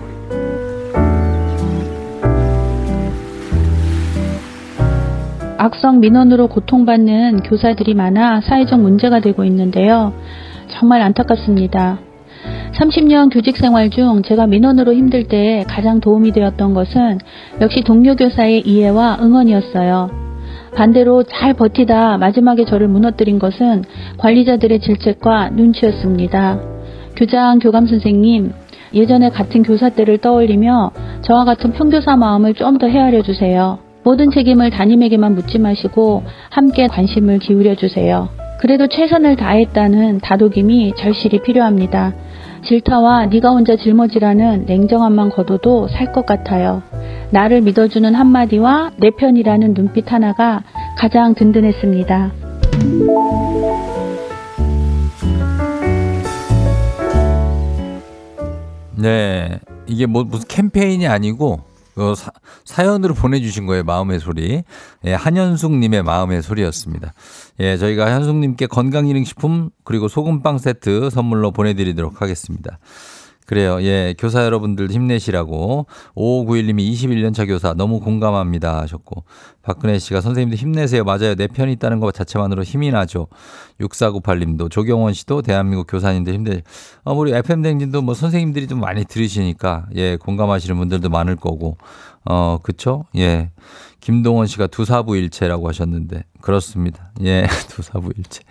악성 민원으로 고통받는 교사들이 많아 사회적 문제가 되고 있는데요. 정말 안타깝습니다. 30년 교직 생활 중 제가 민원으로 힘들 때 가장 도움이 되었던 것은 역시 동료 교사의 이해와 응원이었어요. 반대로 잘 버티다 마지막에 저를 무너뜨린 것은 관리자들의 질책과 눈치였습니다. 교장, 교감 선생님, 예전에 같은 교사 때를 떠올리며 저와 같은 평교사 마음을 좀 더 헤아려 주세요. 모든 책임을 담임에게만 묻지 마시고 함께 관심을 기울여 주세요. 그래도 최선을 다했다는 다독임이 절실히 필요합니다. 질타와 네가 혼자 짊어지라는 냉정함만 거둬도 살 것 같아요. 나를 믿어주는 한마디와 내 편이라는 눈빛 하나가 가장 든든했습니다. 네. 이게 뭐 무슨 캠페인이 아니고 어, 사, 사연으로 보내주신 거예요. 마음의 소리. 예, 한현숙님의 마음의 소리였습니다. 예, 저희가 현숙님께 건강기능식품 그리고 소금빵 세트 선물로 보내드리도록 하겠습니다. 그래요. 예, 교사 여러분들 힘내시라고. 5591님이 21년차 교사 너무 공감합니다 하셨고. 박근혜 씨가 선생님들 힘내세요. 맞아요. 내 편이 있다는 것 자체만으로 힘이 나죠. 6498님도 조경원 씨도 대한민국 교사님들 힘내. 어, 우리 FM댕진도 뭐 선생님들이 좀 많이 들으시니까 예, 공감하시는 분들도 많을 거고. 어, 그쵸? 예. 김동원 씨가 두사부일체라고 하셨는데. 그렇습니다. 예, 두사부일체.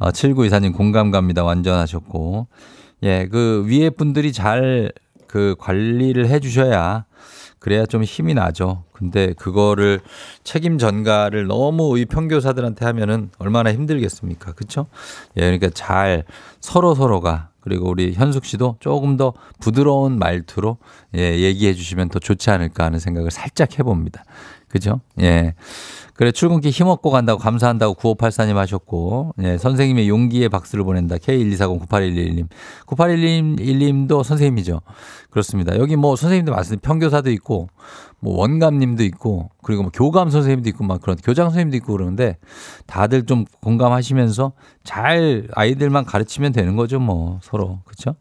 어, 7924님 공감 갑니다. 완전 하셨고. 예, 그 위에 분들이 잘 그 관리를 해 주셔야 그래야 좀 힘이 나죠. 근데 그거를 책임 전가를 너무 이 평교사들한테 하면은 얼마나 힘들겠습니까? 그쵸? 예, 그러니까 잘 서로 서로가 그리고 우리 현숙 씨도 조금 더 부드러운 말투로 예, 얘기해 주시면 더 좋지 않을까 하는 생각을 살짝 해봅니다. 그죠? 예. 그래, 출근길 힘없고 간다고 감사한다고 9584님 하셨고, 예, 선생님의 용기에 박수를 보낸다. K124098111님. 9811님도 선생님이죠. 그렇습니다. 여기 뭐 선생님들 말씀, 평교사도 있고, 뭐 원감님도 있고, 그리고 뭐 교감 선생님도 있고, 막 그런 교장 선생님도 있고 그러는데, 다들 좀 공감하시면서 잘 아이들만 가르치면 되는 거죠, 뭐, 서로. 그쵸?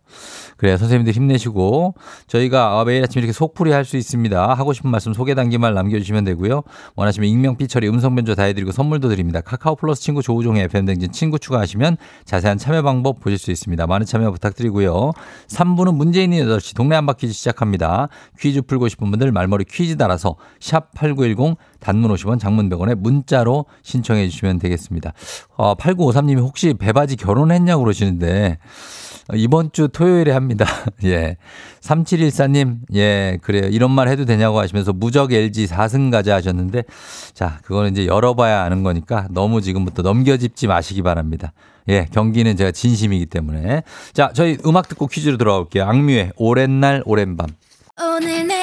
그래요. 선생님들 힘내시고, 저희가 매일 아침 이렇게 속풀이 할 수 있습니다. 하고 싶은 말씀 소개 단계만 남겨주시면 되고요. 원하시면 익명, 삐처리, 음성 변조 다 해드리고 선물도 드립니다. 카카오 플러스 친구 조우종의 FM댕진 친구 추가하시면 자세한 참여 방법 보실 수 있습니다. 많은 참여 부탁드리고요. 3부는 문제 있는 8시 동네 한 바퀴즈 시작합니다. 퀴즈 풀고 싶은 분들 말머리 퀴즈 달아서 샵 8910 단문 50원 장문 100원에 문자로 신청해 주시면 되겠습니다. 어, 8953님이 혹시 배바지 결혼했냐고 그러시는데 이번 주 토요일에 합니다. 예. 3714님, 예, 그래요. 이런 말 해도 되냐고 하시면서 무적 LG 4승 가자 하셨는데, 자, 그거는 이제 열어봐야 아는 거니까 너무 지금부터 넘겨짚지 마시기 바랍니다. 예, 경기는 제가 진심이기 때문에. 자, 저희 음악 듣고 퀴즈로 돌아올게요. 악뮤의 오랜 날, 오랜 밤. 오늘 내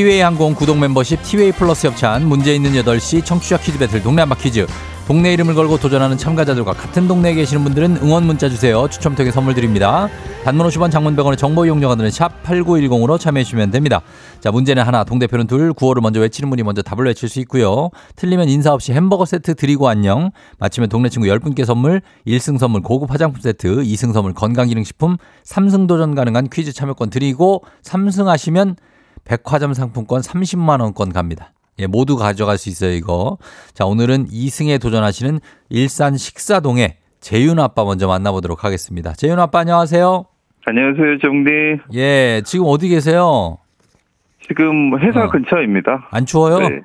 티웨이 항공 구독 멤버십 티웨이 플러스 협찬 문제 있는 8시 청취자 퀴즈 배틀 동네 한바 퀴즈 동네 이름을 걸고 도전하는 참가자들과 같은 동네에 계시는 분들은 응원 문자 주세요. 추첨 통해 선물 드립니다. 단문 50원 장문 100원의 정보 이용료가 드는 샵 8910으로 참여해 주시면 됩니다. 자, 문제는 하나, 동대표는 둘, 구호를 먼저 외치는 분이 먼저 답을 외칠 수 있고요. 틀리면 인사 없이 햄버거 세트 드리고 안녕. 맞히면 동네 친구 10분께 선물, 1승 선물 고급 화장품 세트, 2승 선물 건강기능식품, 3승 도전 가능한 퀴즈 참여권 드리고 3승 하시면 백화점 상품권 30만 원권 갑니다. 예, 모두 가져갈 수 있어요, 이거. 자, 오늘은 2승에 도전하시는 일산 식사동의 재윤 아빠 먼저 만나보도록 하겠습니다. 재윤 아빠 안녕하세요. 안녕하세요, 정디. 예, 지금 어디 계세요? 지금 회사 어. 근처입니다. 안 추워요? 네.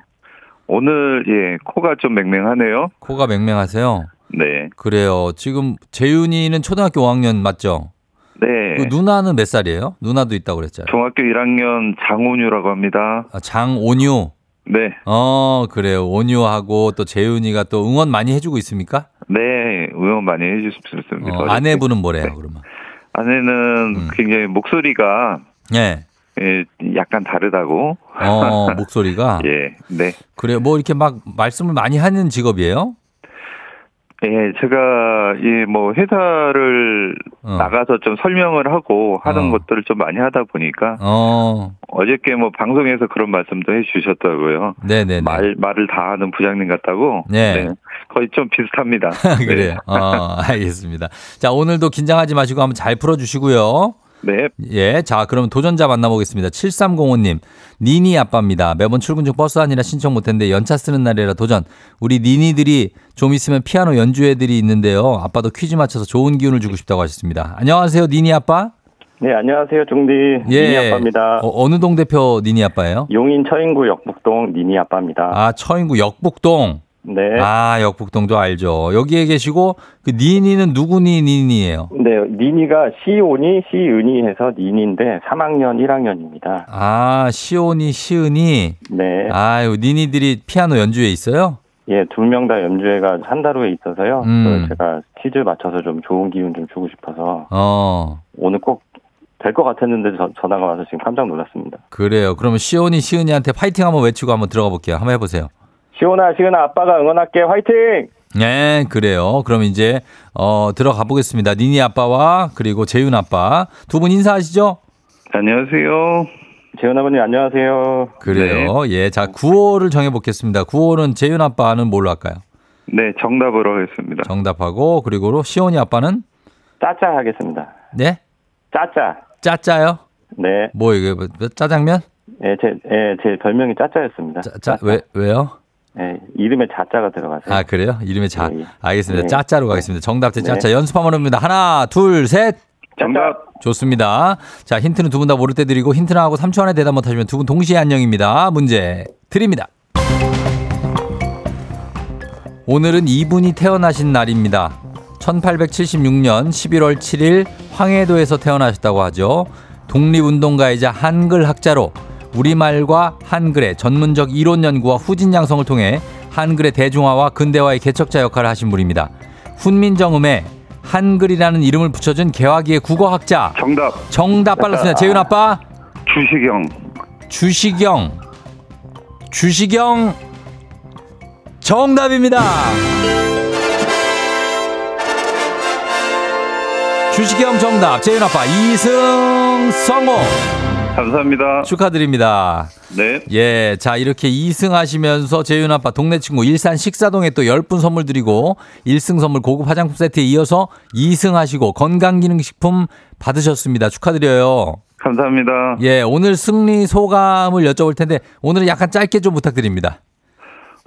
오늘 예 코가 좀 맹맹하네요. 코가 맹맹하세요? 네, 그래요. 지금 재윤이는 초등학교 5학년 맞죠? 네. 그 누나는 몇 살이에요? 누나도 있다고 그랬잖아요. 중학교 1학년 장훈유라고 합니다. 아, 장온유. 네, 어, 그래요. 온유하고 또 재윤이가 또 응원 많이 해주고 있습니까? 네 응원 많이 해주셨습니다. 어, 아내분은 뭐래요, 그러면? 아내는 음. 굉장히 목소리가 예. 예, 약간 다르다고. 어, 목소리가. 예, 네. 그래요. 뭐 이렇게 막 말씀을 많이 하는 직업이에요? 예, 제가 이뭐 회사를 어. 나가서 좀 설명을 하고 하는 어. 것들을 좀 많이 하다 보니까 어, 어저께 뭐 방송에서 그런 말씀도 해주셨다고요. 네네네. 말 말을 다 하는 부장님 같다고. 네. 거의 좀 비슷합니다. 그래요. 어, 알겠습니다. 자, 오늘도 긴장하지 마시고 한번 잘 풀어주시고요. 네. 예, 자, 그럼 도전자 만나보겠습니다. 7305님, 니니 아빠입니다. 매번 출근 중 버스 아니라 신청 못했는데 연차 쓰는 날이라 도전. 우리 니니들이 좀 있으면 피아노 연주회들이 있는데요. 아빠도 퀴즈 맞춰서 좋은 기운을 주고 싶다고 하셨습니다. 안녕하세요, 니니 아빠. 네, 안녕하세요. 종디 니니 아빠입니다. 어, 느 동 대표 니니 아빠예요? 용인 처인구 역북동 니니 아빠입니다. 아, 처인구 역북동. 네. 아, 역북동도 알죠. 여기에 계시고 그 니니는 누구니 니니예요? 네, 니니가 시온이 시은이 해서 니니인데 3학년 1학년입니다. 아, 시온이 시은이. 네. 아유, 니니들이 피아노 연주회 있어요? 예, 두 명 다 연주회가 한 달 후에 있어서요. 음. 제가 퀴즈 맞춰서 좀 좋은 기운 좀 주고 싶어서 어. 오늘 꼭 될 것 같았는데 저- 전화가 와서 지금 깜짝 놀랐습니다. 그래요. 그러면 시온이 시은이한테 파이팅 한번 외치고 한번 들어가 볼게요. 한번 해보세요. 시온아, 시은아, 아빠가 응원할게. 화이팅! 네, 그래요. 그럼 이제 어 들어가 보겠습니다. 니니 아빠와 그리고 재윤 아빠 두 분 인사하시죠. 안녕하세요. 재은 아버님 안녕하세요. 그래요. 예, 자 구호를 정해 보겠습니다. 구호는 재윤 아빠는 뭘로 할까요? 네, 정답으로 하겠습니다. 정답하고 그리고 시온이 아빠는 짜짜 하겠습니다. 네 짜짜. 짜짜요. 네. 뭐 이게 뭐, 짜장면? 예, 제, 예, 제 별명이 짜짜였습니다. 짜왜 왜요? 예, 이름에 자자가 들어가세요. 아 그래요? 이름에 자 예, 예. 알겠습니다. 네. 짜짜로 가겠습니다. 정답 대 네. 짜짜 연습 한번 해봅니다. 하나 둘 셋. 정답. 좋습니다. 자, 힌트는 두 분 다 모를 때 드리고 힌트 나 하고 3초 안에 대답 못하시면 두 분 동시에 안녕입니다. 문제 드립니다. 오늘은 이분이 태어나신 날입니다. 1876년 11월 7일 황해도에서 태어나셨다고 하죠. 독립운동가이자 한글 학자로 우리말과 한글의 전문적 이론 연구와 후진 양성을 통해 한글의 대중화와 근대화의 개척자 역할을 하신 분입니다. 훈민정음에 한글이라는 이름을 붙여준 개화기의 국어학자. 정답. 정답 빨랐습니다. 재윤 아빠. 주시경. 주시경. 주시경. 정답입니다. 주시경 정답. 재윤 아빠 이승 성호. 감사합니다. 축하드립니다. 네. 예, 자 이렇게 2승 하시면서 재윤 아빠 동네 친구 일산 식사동에 또 10분 선물 드리고 1승 선물 고급 화장품 세트에 이어서 2승 하시고 건강기능식품 받으셨습니다. 축하드려요. 감사합니다. 예, 오늘 승리 소감을 여쭤볼 텐데 오늘은 약간 짧게 좀 부탁드립니다.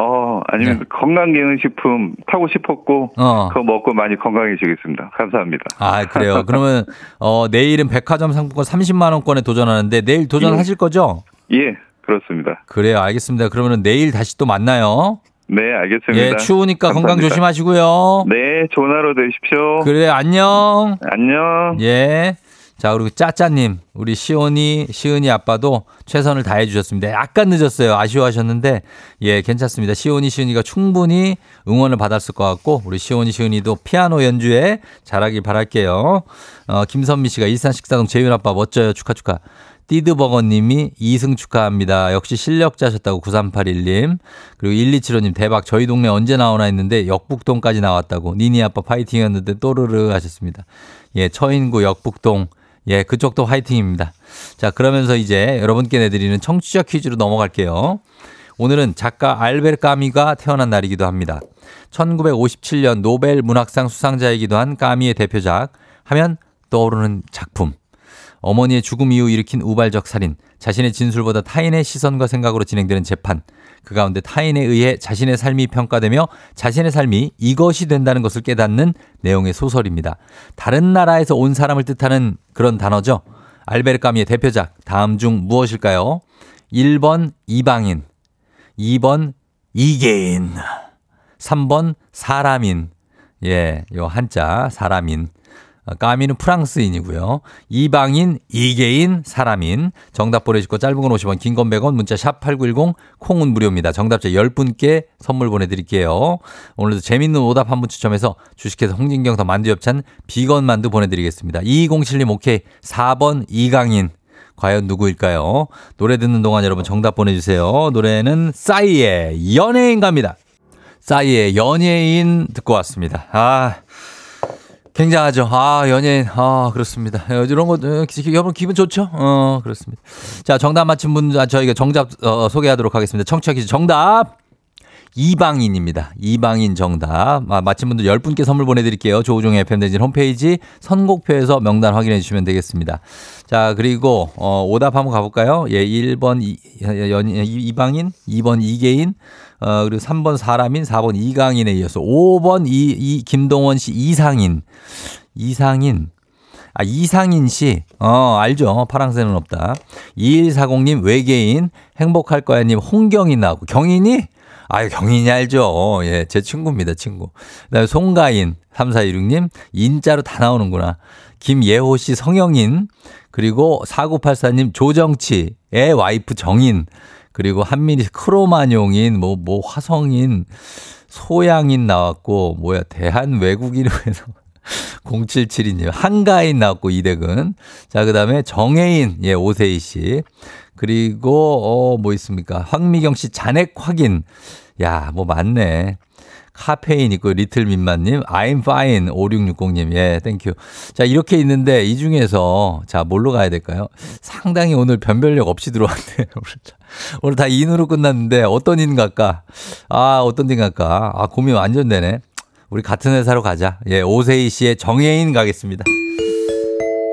어, 아니면 건강기능식품 타고 싶었고, 네. 어. 그거 먹고 많이 건강해지겠습니다. 감사합니다. 아, 그래요. 그러면 어 내일은 백화점 상품권 30만 원권에 도전하는데 내일 도전하실 거죠? 예, 그렇습니다. 그래요. 알겠습니다. 그러면은 내일 다시 또 만나요. 네, 알겠습니다. 예, 추우니까 건강 감사합니다. 조심하시고요. 네, 좋은 하루 되십시오. 그래, 안녕. 안녕. 예. 자, 그리고 짜짜님, 우리 시온이, 시은이 아빠도 최선을 다해 주셨습니다. 약간 늦었어요. 아쉬워하셨는데, 예, 괜찮습니다. 시온이, 시은이가 충분히 응원을 받았을 것 같고, 우리 시온이, 시은이도 피아노 연주에 잘하길 바랄게요. 어, 김선미 씨가 일산 식사동 재윤 아빠 멋져요. 축하, 축하. 띠드버거님이 2승 축하합니다. 역시 실력자셨다고 9381님. 그리고 1275님 대박 저희 동네 언제 나오나 했는데 역북동까지 나왔다고 니니 아빠 파이팅이었는데 또르르 하셨습니다. 예, 처인구 역북동. 예, 그쪽도 화이팅입니다. 자, 그러면서 이제 여러분께 내드리는 청취자 퀴즈로 넘어갈게요. 오늘은 작가 알베르 까미가 태어난 날이기도 합니다. 1957년 노벨 문학상 수상자이기도 한 까미의 대표작 하면 떠오르는 작품. 어머니의 죽음 이후 일으킨 우발적 살인, 자신의 진술보다 타인의 시선과 생각으로 진행되는 재판, 그 가운데 타인에 의해 자신의 삶이 평가되며 자신의 삶이 이것이 된다는 것을 깨닫는 내용의 소설입니다. 다른 나라에서 온 사람을 뜻하는 그런 단어죠. 알베르 까미의 대표작, 다음 중 무엇일까요? 1번 이방인, 2번 이계인, 3번 사람인, 예, 요 한자, 사람인. 어, 까미는 프랑스인이고요. 이방인, 이계인, 사람인. 정답 보내주시고 짧은 건 50원, 긴 건 100원, 문자 샵 8910, 콩은 무료입니다. 정답자 10분께 선물 보내드릴게요. 오늘도 재밌는 오답 한 분 추첨해서 주식회사 홍진경 더 만두 엽찬 비건 만두 보내드리겠습니다. 2207님 오케이. 4번 이강인. 과연 누구일까요? 노래 듣는 동안 여러분 정답 보내주세요. 노래는 싸이의 연예인 갑니다. 싸이의 연예인 듣고 왔습니다. 아. 굉장하죠. 아, 연예인. 아, 그렇습니다. 어, 이런 거, 어, 기- 여러분 기분 좋죠? 어, 그렇습니다. 자, 정답 맞힌 분, 아, 저희가 정답, 어, 소개하도록 하겠습니다. 청취자 퀴즈 정답! 이방인입니다. 이방인 정답. 아, 맞힌 분들 10분께 선물 보내드릴게요. 조우종의 FM대진 홈페이지 선곡표에서 명단 확인해 주시면 되겠습니다. 자, 그리고, 어, 오답 한번 가볼까요? 예, 1번 이, 연, 이- 이방인, 2번 이계인, 어, 그리고 3번 사람인, 4번 이강인에 이어서 5번 이, 이 김동원 씨 이상인. 이상인. 아, 이상인 씨. 어, 알죠. 파랑새는 없다. 2140님 외계인. 행복할 거야 님 홍경인 나오고. 경인이? 아유, 경인이 알죠. 예, 제 친구입니다, 친구. 그 다음에 송가인. 3416님. 인자로 다 나오는구나. 김예호 씨 성영인. 그리고 4984님 조정치 의 와이프 정인. 그리고 씨 크로마뇽인, 뭐, 뭐, 화성인, 소양인 나왔고, 뭐야, 대한 외국인에서 0772님, 한가인 나왔고, 이대근. 자, 그 다음에 정해인, 예, 오세희 씨. 그리고, 어, 뭐 있습니까? 황미경 씨 잔액 확인. 야, 뭐 많네. 카페인 있고 리틀 민마님, I'm fine 5660님, 예, thank you. 자 이렇게 있는데 이 중에서 자 뭘로 가야 될까요? 상당히 오늘 변별력 없이 들어왔네요. 오늘, 다 인으로 끝났는데 어떤 인 갈까? 아 어떤 인 갈까? 아 고민 완전 되네. 우리 같은 회사로 가자. 예, 오세희 씨의 정해인 가겠습니다.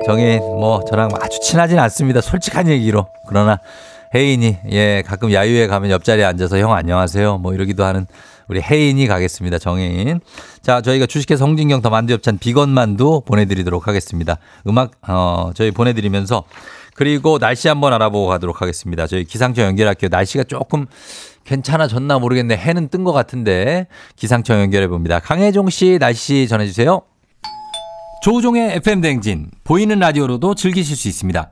정혜인 뭐 저랑 아주 친하진 않습니다. 솔직한 얘기로 그러나 혜인이 예 가끔 야유회 가면 옆자리에 앉아서 형 안녕하세요 뭐 이러기도 하는 우리 혜인이 가겠습니다. 정혜인. 자, 저희가 주식회사 홍진경 더 만두엽찬 비건만두 보내드리도록 하겠습니다. 음악, 어, 저희 보내드리면서 그리고 날씨 한번 알아보고 가도록 하겠습니다. 저희 기상청 연결할게요. 날씨가 조금 괜찮아졌나 모르겠네. 해는 뜬 것 같은데 기상청 연결해 봅니다. 강혜종 씨 날씨 전해주세요. 조우종의 FM 댕진 보이는 라디오로도 즐기실 수 있습니다.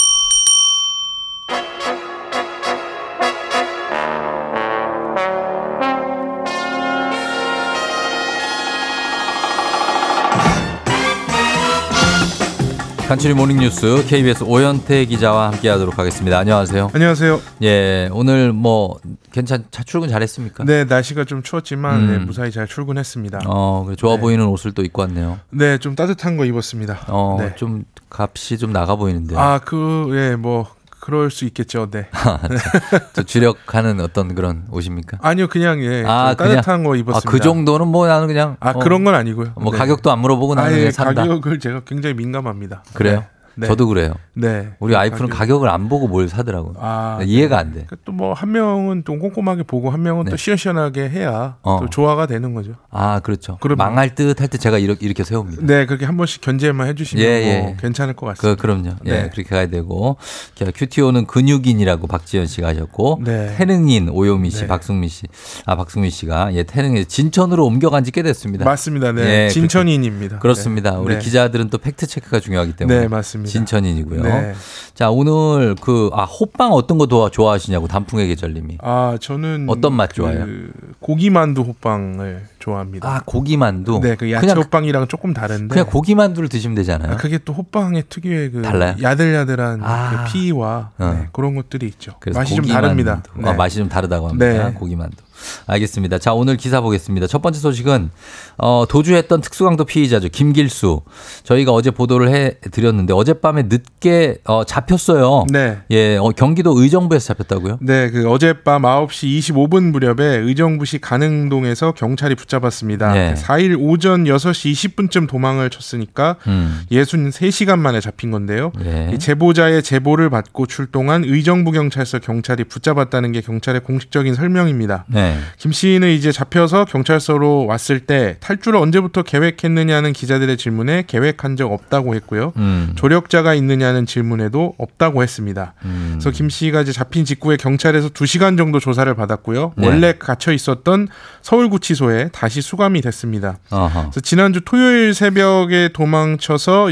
간추리 모닝뉴스 KBS 오현태 기자와 함께하도록 하겠습니다. 안녕하세요. 안녕하세요. 예, 오늘 뭐 괜찮 차 출근 잘했습니까? 네, 날씨가 좀 추웠지만 음. 네, 무사히 잘 출근했습니다. 어, 그래, 좋아 네. 보이는 옷을 또 입고 왔네요. 네, 좀 따뜻한 거 입었습니다. 어, 네. 좀 값이 좀 나가 보이는데. 아, 그, 예, 뭐, 그럴 수 있겠죠. 네. 저 주력하는 어떤 그런 옷입니까? 아니요, 그냥, 예, 아, 좀 따뜻한 그냥? 거 아, 입었습니다. 그 정도는 뭐 나는 그냥 아, 어, 그런 건 아니고요. 뭐 네. 가격도 안 물어보고 나는 아예 그냥 산다. 가격을 제가 굉장히 민감합니다. 그래요? 네. 저도 그래요. 네. 우리 와이프는 가격- 가격 을 안 보고 뭘 사더라고요. 아, 이해가 안 돼. 또 뭐 한 명은 또 꼼꼼하게 보고 한 명은 네. 또 시원시원하게 해야 어. 또 조화가 되는 거죠. 아, 그렇죠. 그럼- 망할 듯 할 때 제가 이렇게, 이렇게 세웁니다. 네, 그렇게 한 번씩 견제만 해주시면 예, 뭐 예. 괜찮을 것 같습니다. 그, 그럼요. 예, 네. 그렇게 가야 되고. 자, 큐티오는 근육인이라고 박지현 씨가 하셨고. 네. 태능인 오요미 씨, 네. 박승민 씨. 아, 박승민 씨가. 예, 태능인 진천으로 옮겨간 지 꽤 됐습니다. 맞습니다. 네, 예, 진천인입니다. 그렇습니다. 네. 우리 네. 기자들은 또 fact check가 중요하기 때문에. 네, 맞습니다. 진천인이고요. 네. 자, 오늘 그, 아, 호빵 어떤 거 좋아, 좋아하시냐고, 단풍의 계절님이. 아, 저는 어떤 맛 그 좋아해요? 고기만두 호빵을 좋아합니다. 아, 고기만두? 네, 그 야채 그냥, 호빵이랑 조금 다른데. 그냥 고기만두를 드시면 되잖아요. 아, 그게 또 호빵의 특유의 그 달라요? 야들야들한 아. 그 피와 어. 네, 그런 것들이 있죠. 맛이 좀. 다릅니다. 어, 맛이 좀 다르다고 합니다. 네. 고기만두. 알겠습니다. 자, 오늘 기사 보겠습니다. 첫 번째 소식은 어, 도주했던 특수강도 피의자죠. 김길수. 저희가 어제 보도를 해 드렸는데 어젯밤에 늦게 어, 잡혔어요. 네. 예, 어, 경기도 의정부에서 잡혔다고요? 네, 그 어젯밤 9시 25분 무렵에 의정부시 가능동에서 경찰이 붙잡았습니다. 네. 4일 오전 6시 20분쯤 도망을 쳤으니까 음. 63시간 만에 잡힌 건데요. 예. 이 제보자의 제보를 받고 출동한 의정부 경찰서 경찰이 붙잡았다는 게 경찰의 공식적인 설명입니다. 네. 김 씨는 이제 잡혀서 경찰서로 왔을 때 탈주를 언제부터 계획했느냐는 기자들의 질문에 계획한 적 없다고 했고요. 음. 조력자가 있느냐는 질문에도 없다고 했습니다. 음. 그래서 김 씨가 이제 잡힌 직후에 경찰에서 2시간 정도 조사를 받았고요. 네. 원래 갇혀 있었던 서울구치소에 다시 수감이 됐습니다. 어허. 그래서 지난주 토요일 새벽에 도망쳐서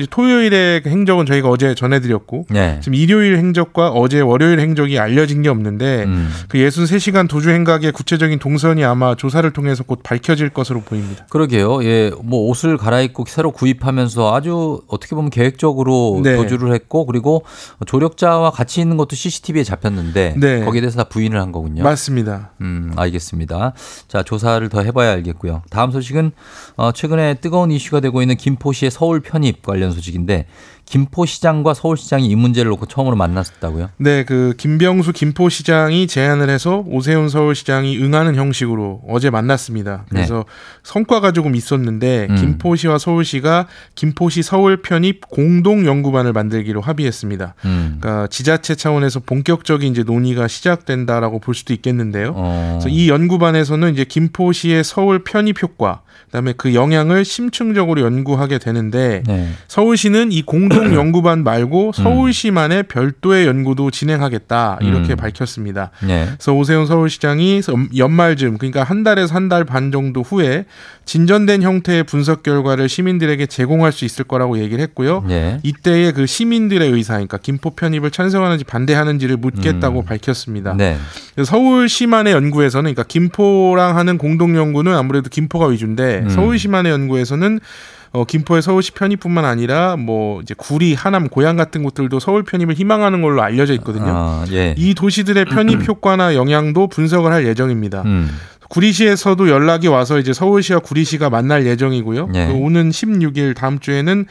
그 행적은 저희가 어제 전해드렸고 네. 지금 일요일 행적과 어제 월요일 행적이 알려진 게 없는데 음. 그 63시간 도주 행각의 구체적인 동선이 아마 조사를 통해서 곧 밝혀질 것으로 보입니다. 그러게요. 예, 뭐 옷을 갈아입고 새로 구입하면서 아주 어떻게 보면 계획적으로 네. 도주를 했고 그리고 조력자와 같이 있는 것도 CCTV에 잡혔는데 네. 거기에 대해서 다 부인을 한 거군요. 맞습니다. 음, 알겠습니다. 자, 조사를 더 해봐야 알겠고요. 다음 소식은 어, 최근에 뜨거운 이슈가 되고 있는 김포시의 서울 편입 관련 소식인데 김포시장과 서울시장이 이 문제를 놓고 처음으로 만났었다고요? 네, 그 김병수 김포시장이 제안을 해서 오세훈 서울시장이 응하는 형식으로 어제 만났습니다. 그래서 성과가 조금 있었는데 네. 음. 김포시와 서울시가 김포시 서울 편입 공동 연구반을 만들기로 합의했습니다. 음. 그러니까 지자체 차원에서 본격적인 이제 논의가 시작된다라고 볼 수도 있겠는데요. 어. 그래서 이 연구반에서는 이제 김포시의 서울 편입 효과, 그다음에 그 영향을 심층적으로 연구하게 되는데 네. 서울시는 이 공동 연구반 말고 서울시만의 별도의 연구도 진행하겠다 이렇게 음. 밝혔습니다. 네. 그래서 오세훈 서울시장이 연- 연말쯤 그러니까 한 달에서 한 달 반 정도 후에 진전된 형태의 분석 결과를 시민들에게 제공할 수 있을 거라고 얘기를 했고요. 네. 이때의 그 시민들의 의사, 그러니까 김포 편입을 찬성하는지 반대하는지를 묻겠다고 음. 밝혔습니다. 네. 서울시만의 연구에서는 그러니까 김포랑 하는 공동 연구는 아무래도 김포가 위주인데 음. 서울시만의 연구에서는 어, 김포의 서울시 편입뿐만 아니라 뭐 이제 구리, 하남, 고양 같은 곳들도 서울 편입을 희망하는 걸로 알려져 있거든요. 아, 예. 이 도시들의 편입 효과나 영향도 분석을 할 예정입니다. 음. 구리시에서도 연락이 와서 이제 서울시와 구리시가 만날 예정이고요. 네. 그 오는 16일 다음 주에는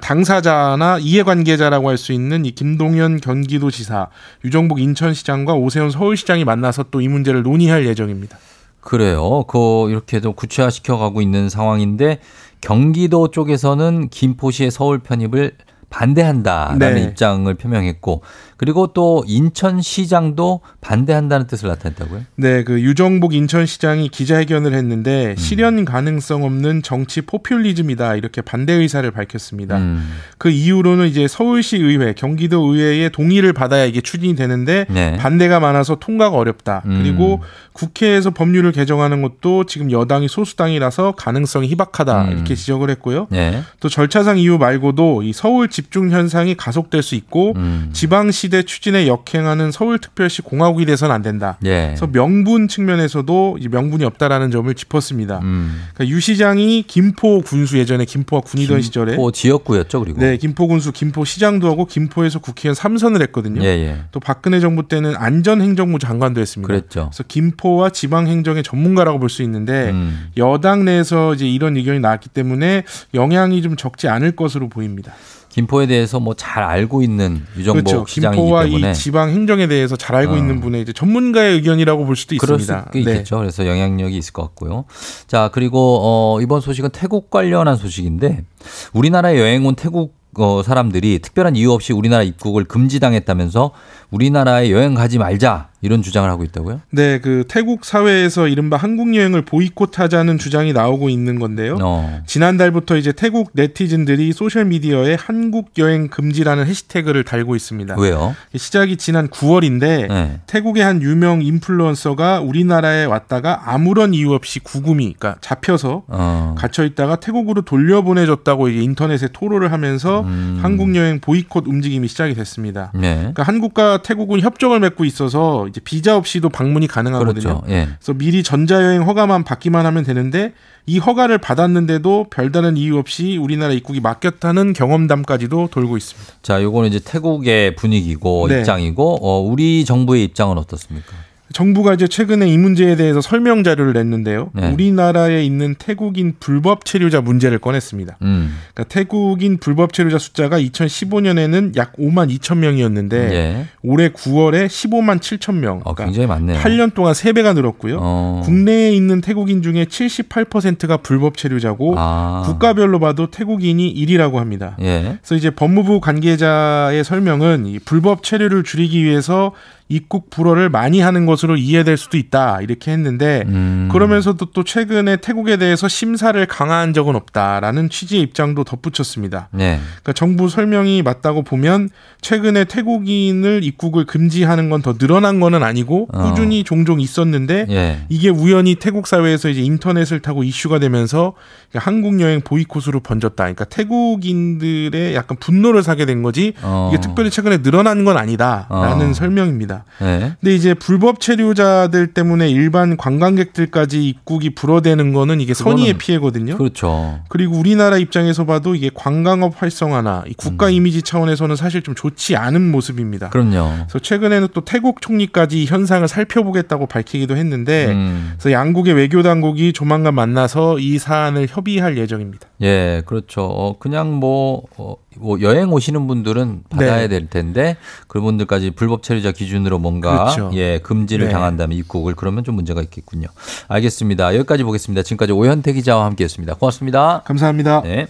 당사자나 이해관계자라고 할 수 있는 이 김동연 경기도지사, 유정복 인천시장과 오세훈 서울시장이 만나서 또 이 문제를 논의할 예정입니다. 그래요. 그 이렇게 좀 구체화시켜 가고 있는 상황인데 경기도 쪽에서는 김포시의 서울 편입을 반대한다라는 네. 입장을 표명했고 그리고 또 인천시장도 반대한다는 뜻을 나타냈다고요? 네, 그 유정복 인천시장이 기자회견을 음. 했는데 실현 가능성 없는 정치 포퓰리즘이다 이렇게 반대 의사를 밝혔습니다. 음. 그 이후로는 이제 서울시 의회, 경기도 의회의 동의를 받아야 이게 추진이 되는데 네. 반대가 많아서 통과가 어렵다. 음. 그리고 국회에서 법률을 개정하는 것도 지금 여당이 소수당이라서 가능성이 희박하다 음. 이렇게 지적을 했고요. 네. 또 절차상 이유 말고도 이 서울 집중 현상이 가속될 수 있고 음. 지방 시대 추진에 역행하는 서울특별시 공화국이 돼서는 안 된다. 예. 그래서 명분 측면에서도 이 명분이 없다라는 점을 짚었습니다. 음. 그러니까 유 시장이 김포 군수 예전에 김포가 군이던 시절에 김포 지역구였죠, 그리고. 네 김포 군수 김포 시장도 하고 김포에서 국회의원 3선을 했거든요. 예, 예. 또 박근혜 정부 때는 안전행정부 장관도 했습니다. 그랬죠. 그래서 김포와 지방 행정의 전문가라고 볼 수 있는데 음. 여당 내에서 이제 이런 의견이 나왔기 때문에 영향이 좀 적지 않을 것으로 보입니다. 김포에 대해서 뭐 잘 알고 있는 유정복 그렇죠. 시장이기 김포와 때문에 이 지방 행정에 대해서 잘 알고 어. 있는 분의 이제 전문가의 의견이라고 볼 수도 그럴 있습니다. 수 있겠죠. 그래서 영향력이 있을 것 같고요. 자, 그리고 어 이번 소식은 태국 관련한 소식인데 우리나라에 여행 온 태국 어, 사람들이 특별한 이유 없이 우리나라 입국을 금지당했다면서 우리나라에 여행 가지 말자 이런 주장을 하고 있다고요? 네, 그 태국 사회에서 이른바 한국 여행을 보이콧하자는 주장이 나오고 있는 건데요. 어. 지난달부터 이제 태국 네티즌들이 소셜 미디어에 한국 여행 금지라는 해시태그를 달고 있습니다. 왜요? 시작이 지난 9월인데 네. 태국의 한 유명 인플루언서가 우리나라에 왔다가 아무런 이유 없이 구금이 그러니까 잡혀서 어. 갇혀 있다가 태국으로 돌려보내졌다고 이게 인터넷에 토로를 하면서 음. 한국 여행 보이콧 움직임이 시작이 됐습니다. 네. 그러니까 한국과 태국은 협정을 맺고 있어서 이제 비자 없이도 방문이 가능하거든요. 그렇죠. 예. 그래서 미리 전자여행 허가만 받기만 하면 되는데 이 허가를 받았는데도 별다른 이유 없이 우리나라 입국이 막혔다는 경험담까지도 돌고 있습니다. 자, 요거는 이제 태국의 분위기고 네. 입장이고 어, 우리 정부의 입장은 어떻습니까? 정부가 이제 최근에 이 문제에 대해서 설명 자료를 냈는데요. 네. 우리나라에 있는 태국인 불법 체류자 문제를 꺼냈습니다. 음. 그러니까 태국인 불법 체류자 숫자가 2015년에는 약 5만 2천 명이었는데 예. 올해 9월에 15만 7천 명. 어, 그러니까 굉장히 많네요. 8년 동안 3배가 늘었고요. 어. 국내에 있는 태국인 중에 78%가 불법 체류자고 아. 국가별로 봐도 태국인이 1위라고 합니다. 예. 그래서 이제 법무부 관계자의 설명은 이 불법 체류를 줄이기 위해서 입국 불허를 많이 하는 것으로 이해될 수도 있다 이렇게 했는데 음. 그러면서도 또 최근에 태국에 대해서 심사를 강화한 적은 없다라는 취지의 입장도 덧붙였습니다. 네. 그러니까 정부 설명이 맞다고 보면 최근에 태국인을 입국을 금지하는 건 더 늘어난 거는 아니고 어. 꾸준히 종종 있었는데 예. 이게 우연히 태국 사회에서 이제 인터넷을 타고 이슈가 되면서 한국 여행 보이콧으로 번졌다. 그러니까 태국인들의 약간 분노를 사게 된 거지 어. 이게 특별히 최근에 늘어난 건 아니다라는 어. 설명입니다. 예. 근데 이제 불법 체류자들 때문에 일반 관광객들까지 입국이 불어되는 거는 이게 선의의 피해거든요. 그렇죠. 그리고 우리나라 입장에서 봐도 이게 관광업 활성화나 이 국가 이미지 차원에서는 사실 좀 좋지 않은 모습입니다. 음. 그럼요. 그래서 최근에는 또 태국 총리까지 이 현상을 살펴보겠다고 밝히기도 했는데 음. 그래서 양국의 외교 당국이 조만간 만나서 이 사안을 협의할 예정입니다. 예, 그렇죠. 어, 그냥 뭐, 어, 뭐 여행 오시는 분들은 받아야 네. 될 텐데 그분들까지 불법 체류자 기준 으로 뭔가 그렇죠. 예 금지를 네. 당한다면 입국을 그러면 좀 문제가 있겠군요. 알겠습니다. 여기까지 보겠습니다. 지금까지 오현태 기자와 함께했습니다. 고맙습니다. 감사합니다. 네.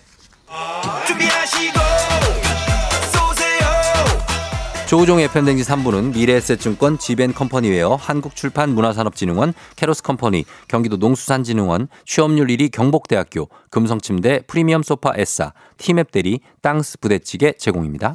조우종의 팬댕지 3부는 미래에셋증권 지벤컴퍼니웨어 한국출판문화산업진흥원 캐로스컴퍼니 경기도 농수산진흥원 취업률 1위 경복대학교 금성침대 프리미엄 소파 에싸 티맵대리 땅스 부대찌개 제공입니다.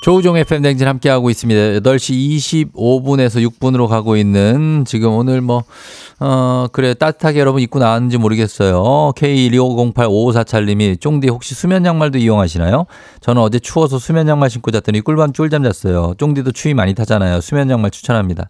조우종 FM 댕진 함께하고 있습니다. 8시 25분에서 6분으로 가고 있는 지금 오늘 뭐, 어, 그래, 따뜻하게 여러분 입고 나왔는지 모르겠어요. K125085547님이 쫑디 혹시 수면 양말도 이용하시나요? 저는 어제 추워서 수면 양말 신고 잤더니 꿀밤 쫄잠 잤어요. 쫑디도 추위 많이 타잖아요. 수면 양말 추천합니다.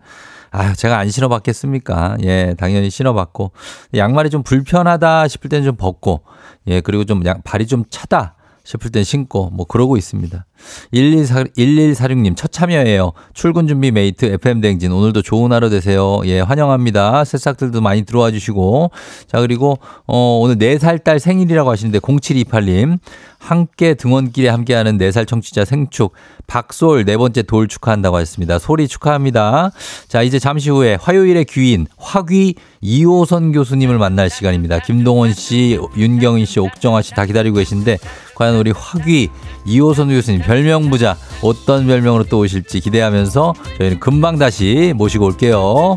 아, 제가 안 신어봤겠습니까? 예, 당연히 신어봤고. 양말이 좀 불편하다 싶을 때는 좀 벗고, 예, 그리고 좀 양, 발이 좀 차다 싶을 땐 신고, 뭐 그러고 있습니다. 1146, 1146님, 첫 참여예요. 출근 준비 mate FM대행진. 오늘도 좋은 하루 되세요. 예, 환영합니다. 새싹들도 많이 들어와 주시고. 자, 그리고, 어, 오늘 4살 딸 생일이라고 하시는데, 0728님. 함께 등원길에 함께하는 4살 청취자 생축. 박솔 네 번째 돌 축하한다고 하셨습니다. 소리 축하합니다. 자, 이제 잠시 후에 화요일의 귀인, 화귀 이호선 교수님을 만날 시간입니다. 김동원 씨, 윤경인 씨, 옥정아 씨 다 기다리고 계신데, 과연 우리 화귀 이호선 교수님 별명 부자 어떤 별명으로 또 오실지 기대하면서 저희는 금방 다시 모시고 올게요.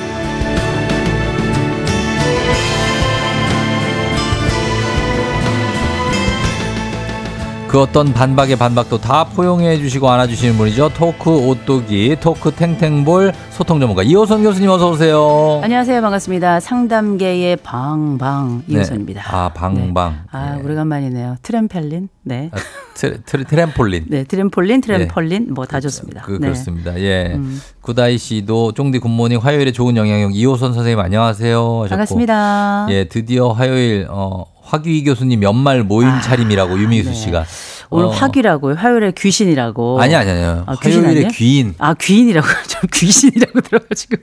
그 어떤 반박의 반박도 다 포용해 주시고 안아주시는 분이죠 토크 오뚜기 토크 탱탱볼 소통 전문가 이호선 교수님 어서 오세요 안녕하세요. 반갑습니다. 상담계의 방방 이호선입니다. 아 방방 아, 오래간만이네요. 트램펠린. 네. 아, 트, 트, 트램폴린 네, 트램폴린, 트램폴린 뭐 다 좋습니다. 그, 네. 그렇습니다. 예. 음. 구다이 씨도 쫑디 good morning 화요일에 좋은 영향력 이호선 선생님 안녕하세요 하셨고 반갑습니다. 예, 드디어 화요일 어 화귀 교수님 연말 모임 차림이라고 유미수 네. 씨가 오늘 어, 화귀라고요. 화요일에 귀신이라고. 아니 아니 아니요. 아, 화요일에 아니에요? 귀인. 아, 귀인이라고. 좀 귀신이라고 들어가지고.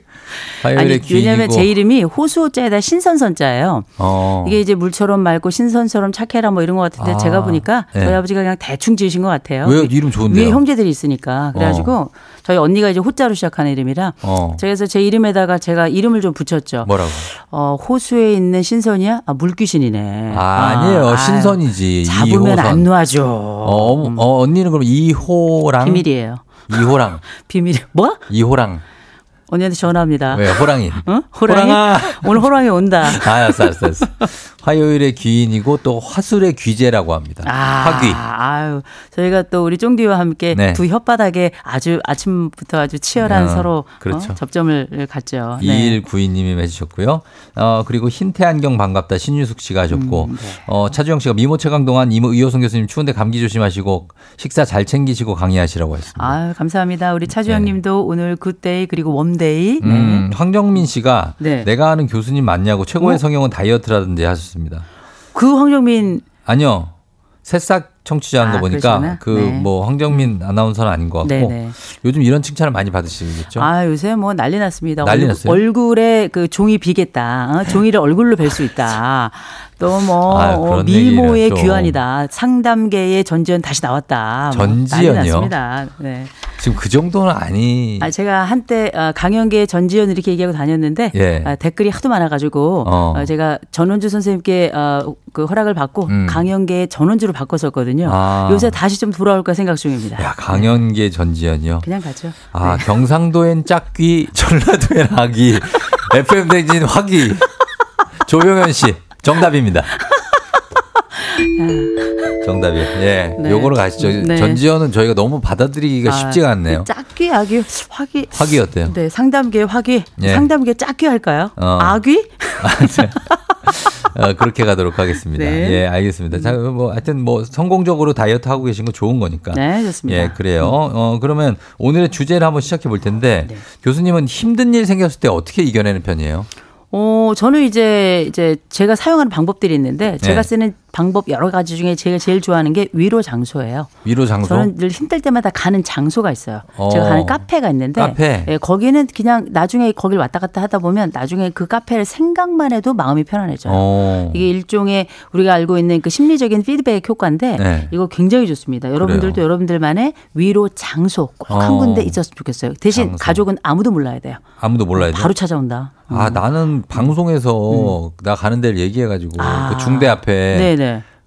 화요일에 아니, 귀인이고. 왜냐면 제 이름이 호수자에다 신선선자예요. 어. 이게 이제 물처럼 맑고 신선처럼 착해라 뭐 이런 것 같은데 아, 제가 보니까 네. 저희 아버지가 그냥 대충 지으신 것 같아요. 왜요? 이름 좋은데요? 위에 형제들이 있으니까. 그래가지고 저희 언니가 이제 호자로 시작하는 이름이라 어. 그래서 제 이름에다가 제가 이름을 좀 붙였죠. 뭐라고? 어, 호수에 있는 신선이야? 아, 물귀신이네. 아, 아니에요. 아유, 신선이지. 잡으면. 안 놔줘. 어, 어머, 어, 언니는 그럼 이호랑 비밀이에요. 이호랑 비밀. 뭐? 이호랑 언니한테 전화합니다. 왜 호랑이? 어? 호랑이? 호랑아. 오늘 호랑이 온다. 아, 알았어, 알았어, 알았어. 화요일의 귀인이고 또 화술의 귀재라고 합니다. 아, 화귀. 아유, 저희가 또 우리 쫑디와 함께 네. 두 혓바닥에 아주 아침부터 아주 치열한 어, 서로 그렇죠. 어, 접점을 갖죠. 네. 2192님이 해주셨고요. 어, 그리고 흰태 안경 반갑다. 신유숙 씨가 하셨고, 음, 네. 어, 차주영 씨가 미모 최강 동안 이모 의호성 교수님 추운데 감기 조심하시고, 식사 잘 챙기시고 강의하시라고 했습니다. 아유, 감사합니다. 우리 차주영 님도 오늘 good day 그리고 warm day. 네. 음, 황정민 씨가 네. 내가 아는 교수님 맞냐고 최고의 어? 성형은 다이어트라던데 하셨습니다. 그 황정민 아니요. 새싹 청취자 한 아, 거 보니까 그러시구나. 그 네. 뭐 황정민 아나운서는 아닌 것 같고 네네. 요즘 이런 칭찬을 많이 받으시겠죠? 아, 요새 뭐 난리 났습니다. 난리 얼- 났어요? 얼굴에 그 종이 비겠다. 어? 종이를 얼굴로 뵐 수 있다. 또뭐 아, 그런 미모의. 귀환이다. 상담계의 전지현 다시 나왔다. 뭐 전지현이요? 났습니다. 네. 지금 그 정도는 아니. 아, 제가 한때 어, 강연계 전지현 이렇게 얘기하고 다녔는데 예. 아, 댓글이 하도 많아가지고 어. 어, 제가 전원주 선생님께 어, 그 허락을 받고 음. 강연계 전원주로 바꿨었거든요. 아. 요새 다시 좀 돌아올까 생각 중입니다. 야, 강연계 전지현이요. 그냥 가죠. 아, 경상도엔 짝귀, 전라도엔 아기, FM 대진 화기. 조용현 씨, 정답입니다. 정답이요. 예. 네. 요거로 가시죠. 네. 전지현은 저희가 너무 받아들이기가 아, 쉽지가 않네요. 짝귀, 아귀, 화귀. 화기 어때요? 네, 상담계 화귀. 예. 상담계 짝귀 할까요? 어. 아귀? 어, 그렇게 가도록 하겠습니다. 네. 예, 알겠습니다. 자, 뭐, 하여튼 뭐, 성공적으로 다이어트 하고 계신 거 좋은 거니까. 네, 좋습니다. 예, 그래요. 어, 그러면 오늘의 주제를 한번 시작해 볼 텐데, 네. 교수님은 힘든 일 생겼을 때 어떻게 이겨내는 편이에요? 어, 저는 이제, 이제 제가 사용하는 방법들이 있는데, 제가 네. 쓰는 방법 여러 가지 중에 제가 제일 좋아하는 게 위로 장소예요. 위로 장소. 저는 늘 힘들 때마다 가는 장소가 있어요. 어. 제가 가는 카페가 있는데 카페. 예, 거기는 그냥 나중에 거길 왔다 갔다 하다 보면 나중에 그 카페를 생각만 해도 마음이 편안해져요. 어. 이게 일종의 우리가 알고 있는 그 심리적인 피드백 효과인데 네. 이거 굉장히 좋습니다. 여러분들도 그래요. 여러분들만의 위로 장소 꼭한 어. 군데 있었으면 좋겠어요. 대신 장소. 가족은 아무도 몰라야 돼요. 아무도 몰라야 돼. 바로 찾아온다. 아 나는 방송에서 나 가는 데를 얘기해가지고 음. 아. 그 중대 앞에 네네.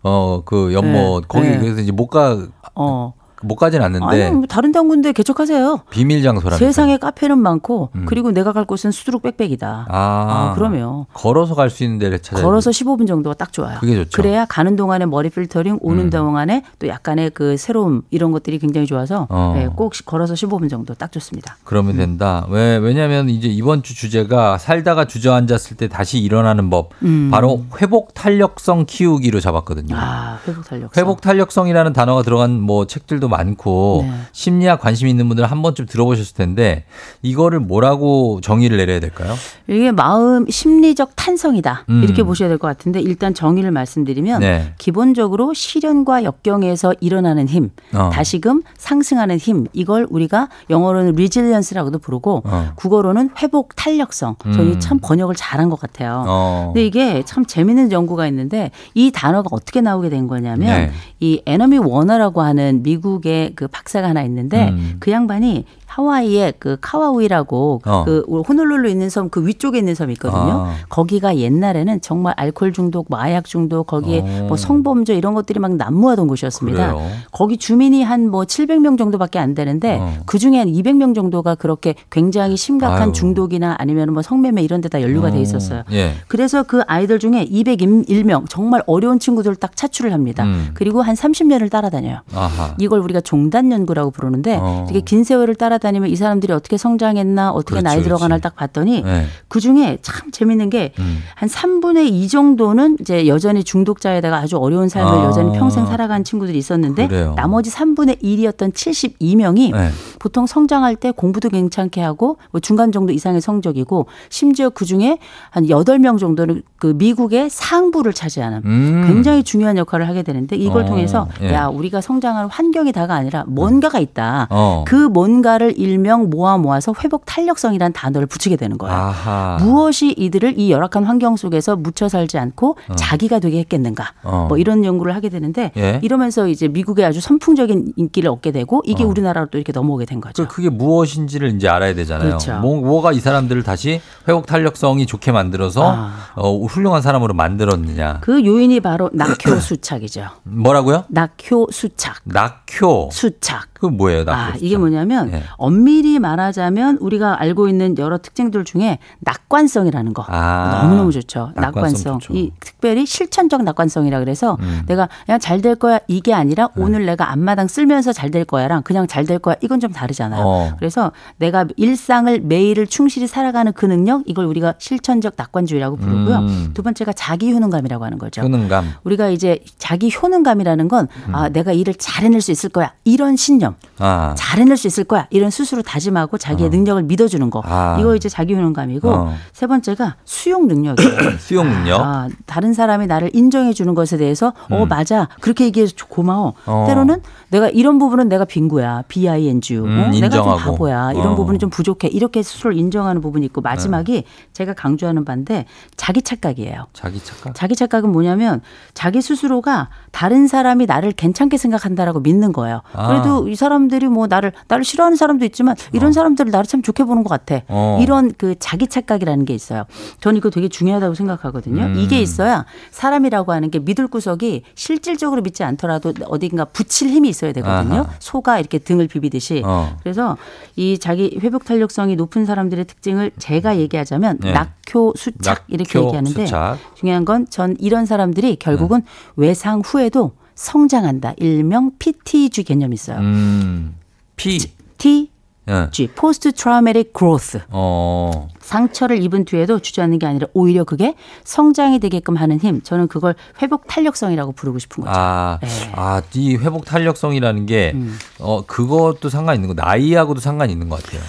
어 그 연못 네. 거기 네. 그래서 이제 못 가 어. 못 가진 않는데 아니 뭐 다른 데한 군데 개척하세요. 비밀 장소라면 세상에 카페는 많고 음. 그리고 내가 갈 곳은 수두룩 빽빽이다. 아, 아, 그러면 걸어서 갈 수 있는 데를 찾아야 걸어서 15분 정도가 딱 좋아요. 그게 좋죠. 래야 가는 동안에 머리 필터링, 오는 음. 동안에 또 약간의 그 새로움 이런 것들이 굉장히 좋아서 어. 네, 꼭 걸어서 15분 정도 딱 좋습니다. 그러면 된다. 왜 왜냐하면 이제 이번 주 주제가 살다가 주저앉았을 때 다시 일어나는 법 음. 바로 회복 탄력성 키우기로 잡았거든요. 아, 회복 탄력. 회복 탄력성이라는 단어가 들어간 뭐 책들도 많고 네. 심리학 관심 있는 분들은 한 번쯤 들어보셨을 텐데 이거를 뭐라고 정의를 내려야 될까요? 이게 마음 심리적 탄성이다. 음. 이렇게 보셔야 될 것 같은데 일단 정의를 말씀드리면 네. 기본적으로 시련과 역경에서 일어나는 힘, 어. 다시금 상승하는 힘, 이걸 우리가 영어로는 resilience라고도 부르고 어. 국어로는 회복 탄력성. 음. 저희 참 번역을 잘한 것 같아요. 어. 근데 이게 참 재밌는 연구가 있는데 이 단어가 어떻게 나오게 된 거냐면 네. 이 에너미 워너라고 하는 미국 의그 박사가 하나 있는데 음. 그 양반이 하와이의 그 카와우이라고 어. 그 호놀룰루 있는 섬 그 위쪽에 있는 섬이 있거든요. 아. 거기가 옛날에는 정말 알코올 중독, 마약 중독, 거기에 어. 뭐 성범죄 이런 것들이 막 난무하던 곳이었습니다. 그래요? 거기 주민이 한 뭐 700명 정도밖에 안 되는데 어. 그 중에 한 200명 정도가 그렇게 굉장히 심각한 아유. 중독이나 아니면 뭐 성매매 이런 데다 연루가 돼 어. 있었어요. 예. 그래서 그 아이들 중에 201명 정말 어려운 친구들을 딱 차출을 합니다. 음. 그리고 한 30년을 따라다녀요. 아하. 이걸 우리가 종단 연구라고 부르는데 어. 되게 긴 세월을 따라 다니면 이 사람들이 어떻게 성장했나 어떻게 그렇죠, 나이 들어가나를 그렇지. 딱 봤더니 네. 그 중에 참 재밌는 게한 음. 3분의 2 정도는 이제 여전히 중독자에다가 아주 어려운 삶을 아. 여전히 평생 살아간 친구들이 있었는데 그래요. 나머지 3분의 1이었던 72명이 네. 보통 성장할 때 공부도 괜찮게 하고 뭐 중간 정도 이상의 성적이고 심지어 그 중에 한 8명 정도는 그 미국의 상부를 차지하는 음. 굉장히 중요한 역할을 하게 되는데 이걸 어, 통해서 예. 야 우리가 성장하는 환경이 다가 아니라 뭔가가 있다. 어. 그 뭔가를 일명 모아 모아서 회복 탄력성이라는 단어를 붙이게 되는 거예요. 아하. 무엇이 이들을 이 열악한 환경 속에서 묻혀 살지 않고 어. 자기가 되게 했겠는가? 어. 뭐 이런 연구를 하게 되는데 예. 이러면서 이제 미국의 아주 선풍적인 인기를 얻게 되고 이게 어. 우리나라로 또 이렇게 넘어오게 된 거죠. 그 그게 무엇인지를 이제 알아야 되잖아요. 그렇죠. 뭐, 뭐가 이 사람들을 다시 회복 탄력성이 좋게 만들어서 아. 어, 훌륭한 사람으로 만들었느냐. 그 요인이 바로 낙효 수착이죠. 뭐라고요? 낙효 수착. 낙효. 수착. 그 뭐예요? 낙효. 아, 이게 뭐냐면 예. 엄밀히 말하자면 우리가 알고 있는 여러 특징들 중에 낙관성이라는 거 아. 너무너무 좋죠. 낙관성 낙관성. 좋죠. 이 특별히 실천적 낙관성이라 그래서 음. 내가 그냥 잘 될 거야 이게 아니라 네. 오늘 내가 앞마당 쓸면서 잘 될 거야랑 그냥 잘 될 거야 이건 좀 다르잖아요. 어. 그래서 내가 일상을 매일을 충실히 살아가는 그 능력 이걸 우리가 실천적 낙관주의라고 부르고요. 음. 두 번째가 자기 효능감이라고 하는 거죠. 효능감. 우리가 이제 자기 효능감이라는 건 음. 아, 내가 일을 잘 해낼 수 있을 거야. 이런 신념. 아. 잘 해낼 수 있을 거야. 이런 스스로 다짐하고 자기의 능력을 믿어주는 거. 아. 이거 이제 자기 효능감이고 어. 세 번째가 수용 능력이에요. 수용 능력. 아, 다른 사람이 나를 인정해 주는 것에 대해서 어 음. 맞아 그렇게 얘기해서 고마워. 어. 때로는 내가 이런 부분은 내가 빈구야. B-I-N-G-U. 음, 어? 내가 좀 인정하고. 바보야. 이런 어. 부분은 좀 부족해. 이렇게 스스로를 인정하는 부분이 있고 마지막이 제가 강조하는 바인데 자기 착각이에요. 자기 착각. 자기 착각은 뭐냐면 자기 스스로가 다른 사람이 나를 괜찮게 생각한다라고 믿는 거예요. 아. 그래도 이 사람들이 뭐 나를 나를 싫어하는 사람도 있지만 이런 사람들을 나를 참 좋게 보는 것 같아. 어. 이런 그 자기 착각이라는 게 있어요. 저는 이거 되게 중요하다고 생각하거든요. 음. 이게 있어야 사람이라고 하는 게 믿을 구석이 실질적으로 믿지 않더라도 어딘가 붙일 힘이 있어야 되거든요. 아하. 소가 이렇게 등을 비비듯이. 어. 그래서 이 자기 회복 탄력성이 높은 사람들의 특징을 제가 얘기하자면 네. 낙효 수착 이렇게 낙효 얘기하는데 수착. 중요한 건 전 이런 사람들이 결국은 네. 외상 후에도 성장한다. 일명 PTG 개념이 있어요. 음. P. T 예. G Post Traumatic Growth. 어. 상처를 입은 뒤에도 주저하는 게 아니라 오히려 그게 성장이 되게끔 하는 힘. 저는 그걸 회복 탄력성이라고 부르고 싶은 거죠. 아, 네. 아, 이 회복 탄력성이라는 게, 음. 어, 그것도 상관 있는 거, 나이하고도 상관 있는 것 같아요.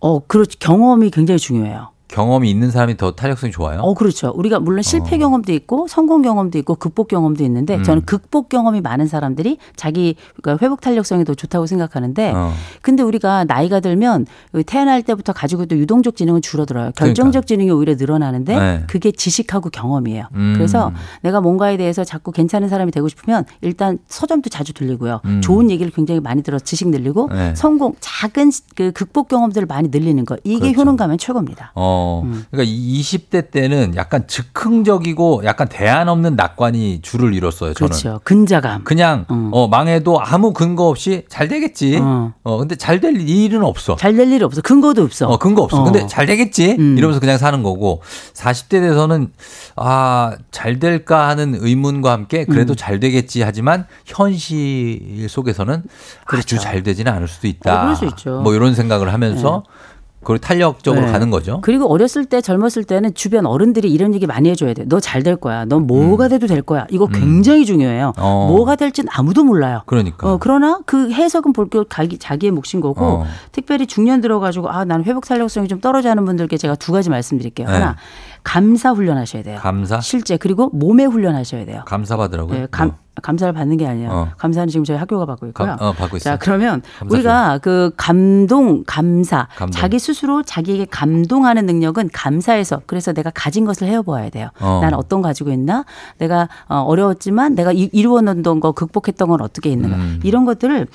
어, 그렇지. 경험이 굉장히 중요해요. 경험이 있는 사람이 더 탄력성이 좋아요? 어, 그렇죠. 우리가 물론 실패 경험도 있고 성공 경험도 있고 극복 경험도 있는데 음. 저는 극복 경험이 많은 사람들이 자기 그러니까 회복 탄력성이 더 좋다고 생각하는데 어. 근데 우리가 나이가 들면 태어날 때부터 가지고 있던 유동적 지능은 줄어들어요. 결정적 지능이 오히려 늘어나는데 그러니까. 네. 그게 지식하고 경험이에요. 음. 그래서 내가 뭔가에 대해서 자꾸 괜찮은 사람이 되고 싶으면 일단 서점도 자주 들리고요. 음. 좋은 얘기를 굉장히 많이 들어 지식 늘리고 네. 성공 작은 그 극복 경험들을 많이 늘리는 거 이게 그렇죠. 효능 가면 최고입니다. 어, 음. 그러니까 이 20대 때는 약간 즉흥적이고 약간 대안 없는 낙관이 줄을 이뤘어요. 저는. 그렇죠. 근자감. 그냥 어, 망해도 아무 근거 없이 잘 되겠지. 어, 근데 잘 될 일은 없어. 잘 될 일 없어. 근거도 없어. 어, 근거 없어. 어. 근데 잘 되겠지? 음. 이러면서 그냥 사는 거고 40대 돼서는 아, 잘 될까 하는 의문과 함께 그래도 음. 잘 되겠지 하지만 현실 속에서는 아주 잘 되지는 않을 수도 있다. 그렇죠. 어, 그럴 수 있죠. 뭐 이런 생각을 하면서 그걸 탄력적으로 네. 가는 거죠. 그리고 어렸을 때 젊었을 때는 주변 어른들이 이런 얘기 많이 해줘야 돼. 너 잘 될 거야. 넌 뭐가 돼도 될 거야. 이거 굉장히 중요해요. 음. 어. 뭐가 될진 아무도 몰라요. 그러니까. 어, 그러나 그 해석은 볼게 자기, 자기의 몫인 거고 어. 특별히 중년 들어가지고 아, 나는 회복 탄력성이 좀 떨어져 하는 분들께 제가 두 가지 말씀드릴게요. 네. 하나, 감사 훈련하셔야 돼요. 감사? 실제 그리고 몸에 훈련하셔야 돼요. 감사 받으라고요? 네, 감, 감사를 받는 게 아니에요. 어. 감사는 지금 저희 학교가 받고 있고요. 감- 어, 받고 있어요. 자, 그러면 우리가 그 감동, 감사, 감동. 자기 스스로 자기에게 감동하는 능력은 감사해서 그래서 내가 가진 것을 헤어보아야 돼요. 어. 난 어떤 거 가지고 있나? 내가 어, 어려웠지만 내가 이- 이루어놓던 거 극복했던 건 어떻게 있는가? 음. 이런 것들을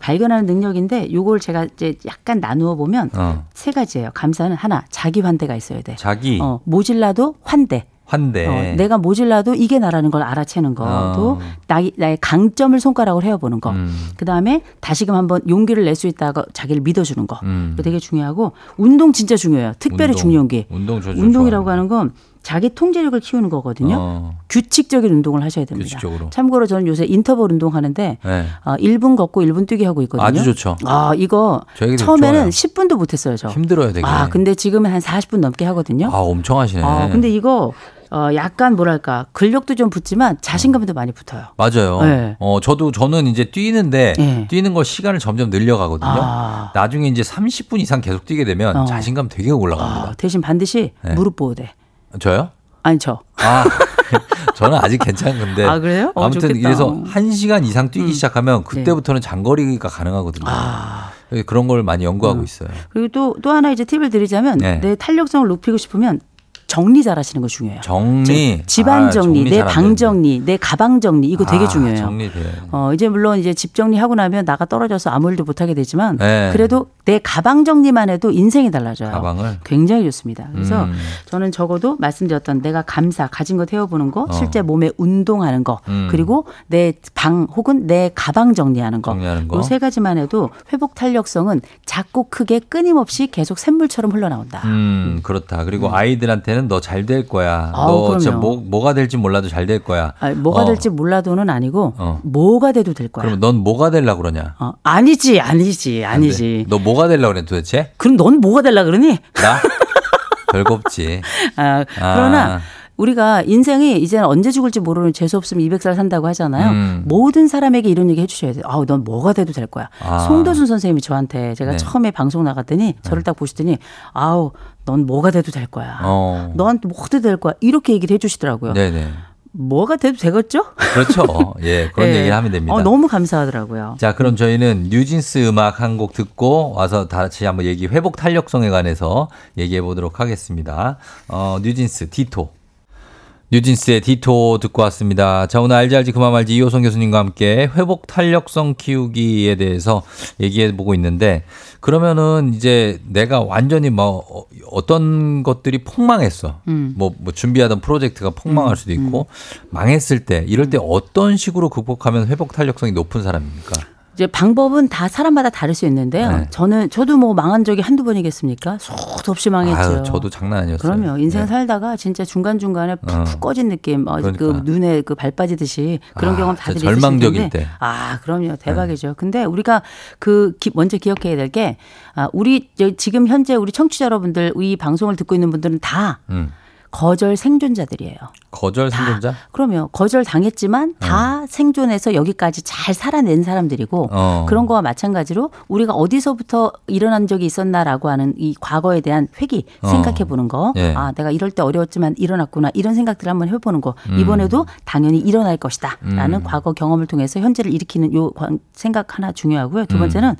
발견하는 능력인데 요걸 제가 이제 약간 나누어 보면 어. 세 가지예요. 감사는 하나, 자기 환대가 있어야 돼. 자기 어, 모질라도 환대. 환대. 어, 내가 모질라도 이게 나라는 걸 알아채는 것도 어. 나의, 나의 강점을 손가락으로 헤어보는 거. 음. 그 다음에 다시금 한번 용기를 낼 수 있다가 자기를 믿어주는 거. 음. 되게 중요하고 운동 진짜 중요해요. 특별히 운동. 중요한 게 운동 저 운동이라고 하는 건 자기 통제력을 키우는 거거든요. 어. 규칙적인 운동을 하셔야 됩니다. 규칙적으로. 참고로 저는 요새 인터벌 운동하는데 네. 어, 1분 걷고 1분 뛰기 하고 있거든요. 아주 좋죠. 아 이거 처음에는 좋아요. 10분도 못했어요. 저. 힘들어요, 되게. 아 근데 지금은 한 40분 넘게 하거든요. 아, 엄청 하시네. 아, 근데 이거 어, 약간 뭐랄까 근력도 좀 붙지만 자신감도 많이 붙어요. 맞아요. 네. 어, 저도 저는 이제 뛰는데 네. 뛰는 거 시간을 점점 늘려가거든요. 아. 나중에 이제 30분 이상 계속 뛰게 되면 어. 자신감 되게 올라갑니다. 아, 대신 반드시 네. 무릎 보호대. 저요? 아니 저. 아, 저는 아직 괜찮은데. 아, 그래요? 어, 아무튼 좋겠다. 음. 이래서 한 시간 이상 뛰기 시작하면 그때부터는 장거리가 가능하거든요. 네. 아. 그런 걸 많이 연구하고 음. 있어요. 그리고 또 또 하나 이제 팁을 드리자면 네. 내 탄력성을 높이고 싶으면 정리 잘 하시는 거 중요해요. 정리. 집안 아, 정리, 내 잘안 방. 정리, 내 가방 정리 이거 되게 아, 중요해요. 정리돼요. 어, 이제 물론 이제 집 정리하고 나면 나가 떨어져서 아무 일도 못 하게 되지만 네. 그래도 내 가방 정리만 해도 인생이 달라져요. 가방을? 굉장히 좋습니다. 그래서 음. 저는 적어도 말씀드렸던 내가 감사 가진 것 태워보는 거, 어. 실제 몸에 운동하는 거, 음. 그리고 내 방 혹은 내 가방 정리하는 거, 정리하는 거. 이세 가지만 해도 회복 탄력성은 작고 크게 끊임없이 계속 샘물처럼 흘러나온다. 음, 그렇다. 그리고 아이들한테 는 너 잘 될 거야. 아우, 너 진짜. 뭐, 뭐가 될지 몰라도 잘 될 거야. 아, 뭐가 어. 될지 몰라도는 아니고 어. 뭐가 돼도 될 거야. 그럼 넌 뭐가 되려고 그러냐? 어, 아니지, 아니지, 안 아니지. 돼. 너 뭐가 되려고 그래 도대체? 그럼 넌 뭐가 될라 그러니? 나? 별거 없지. 아, 아. 그러나 우리가 인생이 이제는 언제 죽을지 모르는 재수 없으면 200살 산다고 하잖아요. 음. 모든 사람에게 이런 얘기 해주셔야 돼요. 아우, 넌 뭐가 돼도 될 거야. 아. 송도순 선생님이 저한테 제가 네. 처음에 방송 나갔더니 저를 딱 보시더니 아우, 넌 뭐가 돼도 될 거야. 어. 넌 뭐가 돼도 될 거야. 이렇게 얘기를 해주시더라고요. 네네. 뭐가 돼도 되겠죠? 그렇죠. 예, 그런 예. 얘기를 하면 됩니다. 어, 너무 감사하더라고요. 자, 그럼 저희는 뉴진스 음악 한 곡 듣고 와서 다시 한번 얘기, 회복 탄력성에 관해서 얘기해 보도록 하겠습니다. 어, 뉴진스, Ditto. 뉴진스의 Ditto 듣고 왔습니다. 자, 오늘 알지 알지 그 맘 알지 이호성 교수님과 함께 회복 탄력성 키우기에 대해서 얘기해 보고 있는데 그러면은 이제 내가 완전히 뭐 어, 어떤 것들이 폭망했어. 음. 뭐, 뭐 준비하던 프로젝트가 폭망할 수도 있고 망했을 때 이럴 때 어떤 식으로 극복하면 회복 탄력성이 높은 사람입니까? 이제 방법은 다 사람마다 다를 수 있는데요. 네. 저는 저도 뭐 망한 적이 한두 번이겠습니까? 수도 없이 망했죠. 아유, 저도 장난 아니었어요. 그럼요. 인생 네. 살다가 진짜 중간 중간에 푹푹 어. 꺼진 느낌, 어, 그 그러니까. 눈에 그 발 빠지듯이 그런 아, 경험 다들 절망적일 텐데. 때. 네. 아, 그럼요. 대박이죠. 근데 우리가 그 기- 먼저 기억해야 될 게 아, 우리 저 지금 현재 우리 청취자 여러분들 이 방송을 듣고 있는 분들은 다 음. 거절 생존자들이에요. 거절 생존자? 그러면 거절 당했지만 다 생존해서 여기까지 잘 살아낸 사람들이고 어. 그런 거와 마찬가지로 우리가 어디서부터 일어난 적이 있었나라고 하는 이 과거에 대한 회기 어. 생각해 보는 거. 예. 아, 내가 이럴 때 어려웠지만 일어났구나. 이런 생각들을 한번 해 보는 거. 음. 이번에도 당연히 일어날 것이다라는 음. 과거 경험을 통해서 현재를 일으키는 요 관- 생각 하나 중요하고요. 두 음. 번째는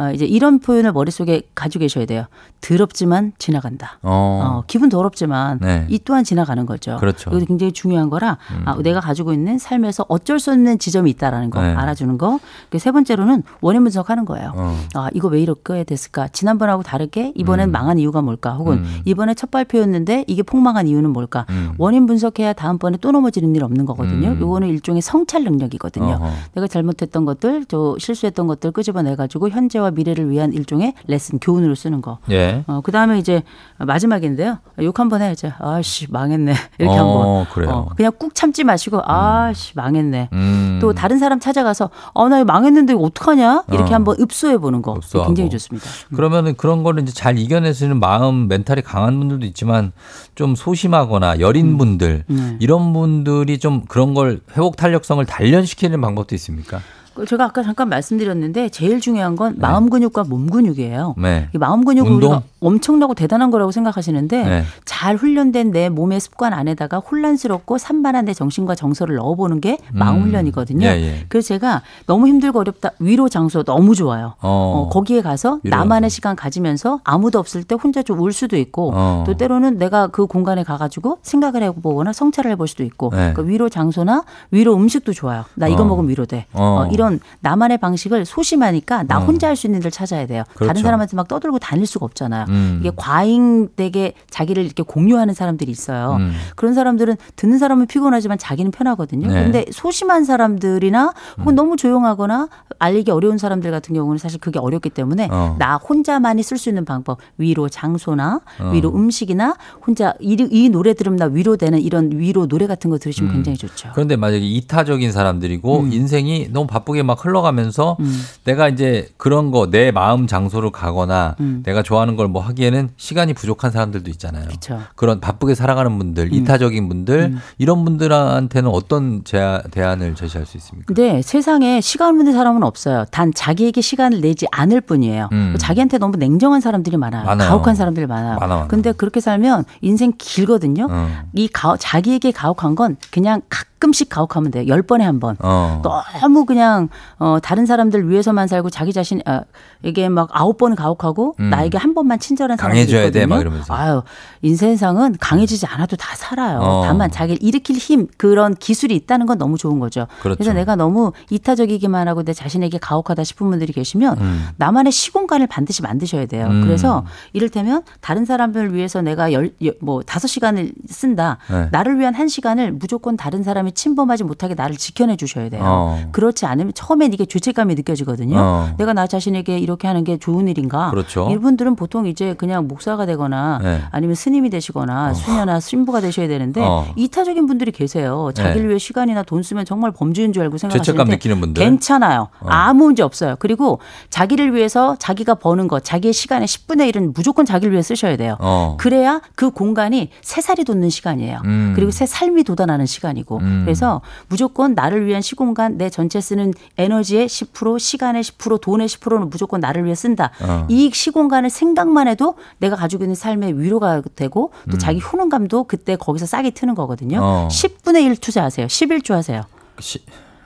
어, 이제 이런 표현을 머릿속에 가지고 계셔야 돼요. 더럽지만 지나간다. 어. 어, 기분 더럽지만 네. 이 또한 지나가는 거죠. 그렇죠. 이것도 굉장히 중요한 거라 음. 아, 내가 가지고 있는 삶에서 어쩔 수 없는 지점이 있다라는 거 네. 알아주는 거. 그세 번째로는 원인 분석하는 거예요. 어. 아 이거 왜 이렇게 됐을까? 지난번하고 다르게 이번엔 음. 망한 이유가 뭘까? 혹은 음. 이번에 첫 발표였는데 이게 폭망한 이유는 뭘까? 음. 원인 분석해야 다음번에 또 넘어지는 일 없는 거거든요. 음. 요거는 일종의 성찰 능력이거든요. 어허. 내가 잘못했던 것들, 저 실수했던 것들 끄집어내 가지고 현재와 미래를 위한 일종의 레슨 교훈으로 쓰는 거. 예. 어, 그 다음에 이제 마지막인데요. 욕 한번 해야죠. 아씨, 망했네. 이렇게 어, 한번. 그래요. 어, 그냥 꾹 참지 마시고, 아씨, 망했네. 음. 또 다른 사람 찾아가서, 어, 나 이거 망했는데 이거 어떡하냐? 이렇게 어. 한번 읍소해 보는 거. 읍소하고. 굉장히 좋습니다. 그러면은 그런 거를 이제 잘 있는 마음, 멘탈이 강한 분들도 있지만 좀 소심하거나 여린 분들 네. 이런 분들이 좀 그런 걸 회복 탄력성을 단련시키는 방법도 있습니까? 그 제가 아까 잠깐 말씀드렸는데 제일 중요한 건 마음 근육과 몸 근육이에요. 네. 이 마음 근육은? 우리가 엄청나고 대단한 거라고 생각하시는데 네. 잘 훈련된 내 몸의 습관 안에다가 혼란스럽고 산만한 내 정신과 정서를 넣어보는 게 마음 음. 훈련이거든요. 예, 예. 그래서 제가 너무 힘들고 어렵다 위로 장소 너무 좋아요. 어. 어, 거기에 가서 위로 나만의 시간 가지면서 아무도 없을 때 혼자 좀 울 수도 있고 어. 또 때로는 내가 그 공간에 가가지고 생각을 해보거나 성찰을 해볼 수도 있고 네. 그 위로 장소나 위로 음식도 좋아요. 나 이거 어. 먹으면 위로돼. 어. 어, 이런 나만의 방식을 소심하니까 나 어. 혼자 할 수 있는 데를 찾아야 돼요. 그렇죠. 다른 사람한테 막 떠들고 다닐 수가 없잖아요. 음. 이게 과잉되게 자기를 이렇게 공유하는 사람들이 있어요. 음. 그런 사람들은 듣는 사람은 피곤하지만 자기는 편하거든요. 네. 음. 근데 소심한 사람들이나 혹은 너무 조용하거나 알리기 어려운 사람들 같은 경우는 사실 그게 어렵기 때문에 어. 나 혼자만이 쓸 수 있는 방법 위로 장소나 어. 위로 음식이나 혼자 이, 이 노래 들으면 나 위로되는 이런 위로 노래 같은 거 들으시면 음. 굉장히 좋죠. 그런데 만약에 이타적인 사람들이고 음. 인생이 너무 바쁘 게 막 흘러가면서 내가 이제 그런 거 내 마음 장소로 가거나 음. 내가 좋아하는 걸 뭐 하기에는 시간이 부족한 사람들도 있잖아요. 그렇죠. 그런 바쁘게 살아가는 분들, 음. 이타적인 분들 이런 분들한테는 어떤 제아, 대안을 제시할 수 있습니까? 근데 세상에 시간 없는 사람은 없어요. 단 자기에게 시간을 내지 않을 뿐이에요. 음. 자기한테 너무 냉정한 사람들이 많아요. 많아요. 가혹한 사람들이 많아요. 많아, 많아. 근데 그렇게 살면 인생 길거든요. 어. 이 가, 자기에게 가혹한 건 그냥 가끔씩 가혹하면 돼요. 열 번에 한 번. 어. 너무 그냥 어 다른 사람들 위해서만 살고 자기 자신 어, 이게 막 아홉 번 가혹하고 음. 나에게 한 번만 친절한 사람이 강해져야 있거든요. 돼, 막 이러면서. 아유 인생상은 강해지지 않아도 다 살아요. 어. 다만 자기를 일으킬 힘 그런 기술이 있다는 건 너무 좋은 거죠. 그렇죠. 래서 내가 너무 이타적이기만 하고 내 자신에게 가혹하다 싶은 분들이 계시면 음. 나만의 시공간을 반드시 만드셔야 돼요. 음. 그래서 이를테면 다른 사람을 위해서 내가 열, 여- 뭐 다섯 시간을 쓴다. 네. 나를 위한 한 시간을 무조건 다른 사람이 침범하지 못하게 나를 지켜내 주셔야 돼요. 어. 그렇지 않으면 처음엔 이게 죄책감이 느껴지거든요. 어. 내가 나 자신에게 이렇게 하는 게 좋은 일인가? 그렇죠. 이분들은 보통 이제 그냥 목사가 되거나 네. 아니면 스님이 되시거나 수녀나 신부가 되셔야 되는데 어. 이타적인 분들이 계세요. 자기를 네. 위해 시간이나 돈 쓰면 정말 범죄인 줄 알고 생각하시는데 느끼는 분들. 괜찮아요. 어. 아무 문제 없어요. 그리고 자기를 위해서 자기가 버는 것, 자기의 시간의 10분의 1은 무조건 자기를 위해 쓰셔야 돼요. 어. 그래야 그 공간이 새 살이 돋는 시간이에요. 음. 그리고 새 삶이 돋아나는 시간이고. 음. 그래서 무조건 나를 위한 시공간, 내 전체 쓰는 에너지의 10%, 시간의 10%, 돈의 10%는 무조건 나를 위해 쓴다. 어. 이 시공간을 생각만 해도 내가 가지고 있는 삶의 위로가 되고 또 음. 자기 효능감도 그때 거기서 싹이 트는 거거든요. 어. 10분의 1 투자하세요. 11조 하세요. 시-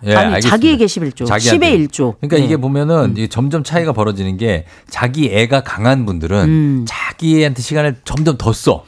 예, 아니, 알겠습니다. 자기에게 11조, 자기한테. 10의 1조. 그러니까 네. 이게 보면은 이게 점점 차이가 벌어지는 게 자기 애가 강한 분들은 음. 자기한테 시간을 점점 더 써.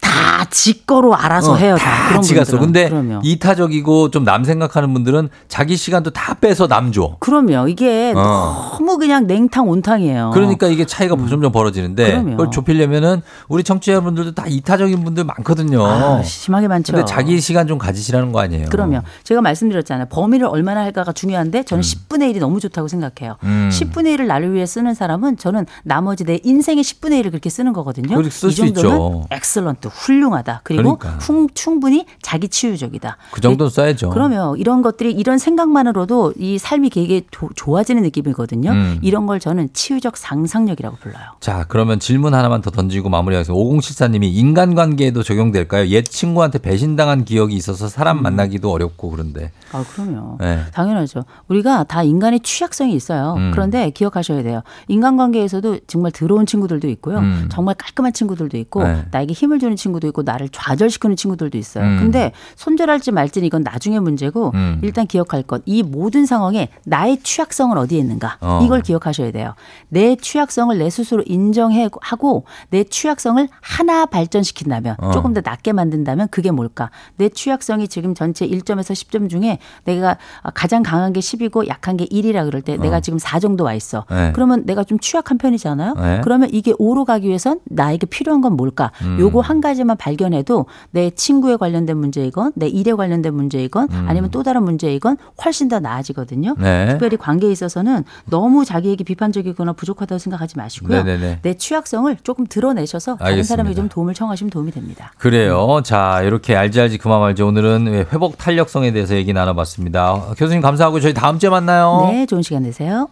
다 지거로 알아서 어, 해요. 다 다. 지가 써. 근데 그럼요. 이타적이고 좀 남 생각하는 분들은 자기 시간도 다 빼서 남 줘. 그럼요. 이게 어. 너무 그냥 냉탕 온탕이에요. 그러니까 이게 차이가 점점 벌어지는데 그럼요. 그걸 좁히려면은 우리 청취자분들도 다 이타적인 분들 많거든요. 아, 심하게 많죠. 근데 자기 시간 좀 가지시라는 거 아니에요. 그럼요. 제가 말씀드렸잖아요. 범위를 얼마나 할까가 중요한데 저는 10분의 1이 너무 좋다고 생각해요. 음. 10분의 1을 나를 위해 쓰는 사람은 저는 나머지 내 인생의 10분의 1을 그렇게 쓰는 거거든요. 그렇게 쓸이수 정도는. excellent 훌륭하다. 그리고 그러니까. 훌- 충분히 자기 치유적이다. 그 정도는 써야죠. 그러면 이런 것들이 이런 생각만으로도 이 삶이 되게 조- 좋아지는 느낌이거든요. 음. 이런 걸 저는 치유적 상상력이라고 불러요. 자, 그러면 질문 하나만 더 던지고 마무리하겠습니다. 5074님이 인간관계에도 적용될까요? 옛 친구한테 배신당한 기억이 있어서 사람 만나기도 어렵고 그런데. 아, 그럼요. 네. 당연하죠. 우리가 다 인간의 취약성이 있어요. 음. 그런데 기억하셔야 돼요. 인간관계에서도 정말 더러운 친구들도 있고요. 음. 정말 깔끔한 친구들도 있고 네. 나에게 힘을 주는 친구도 있고 나를 좌절시키는 친구들도 있어요. 음. 근데 손절할지 말지는 이건 나중에 문제고 음. 일단 기억할 것. 이 모든 상황에 나의 취약성은 어디에 있는가? 어. 이걸 기억하셔야 돼요. 내 취약성을 내 스스로 인정하고 내 취약성을 하나 발전시킨다면 어. 조금 더 낫게 만든다면 그게 뭘까? 내 취약성이 지금 전체 1점에서 10점 중에 내가 가장 강한 게 10이고 약한 게 1이라 그럴 때 내가 지금 4 정도 와 있어. 네. 그러면 내가 좀 취약한 편이잖아요. 네. 그러면 이게 5로 가기 위해선 나에게 필요한 건 뭘까? 음. 요거 한 가지 만 발견해도 내 친구에 관련된 문제이건 내 일에 관련된 문제이건 음. 아니면 또 다른 문제이건 훨씬 더 나아지거든요. 네. 특별히 관계에 있어서는 너무 자기에게 비판적이거나 부족하다고 생각하지 마시고요. 네네네. 내 취약성을 조금 드러내셔서 다른 알겠습니다. 사람에게 좀 도움을 청하시면 도움이 됩니다. 그래요. 자, 이렇게 알지 알지 그 맘 알지 오늘은 회복 탄력성에 대해서 얘기 나눠봤습니다. 교수님 감사하고 저희 다음 주에 만나요. 네, 좋은 시간 되세요.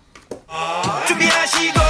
준비하시고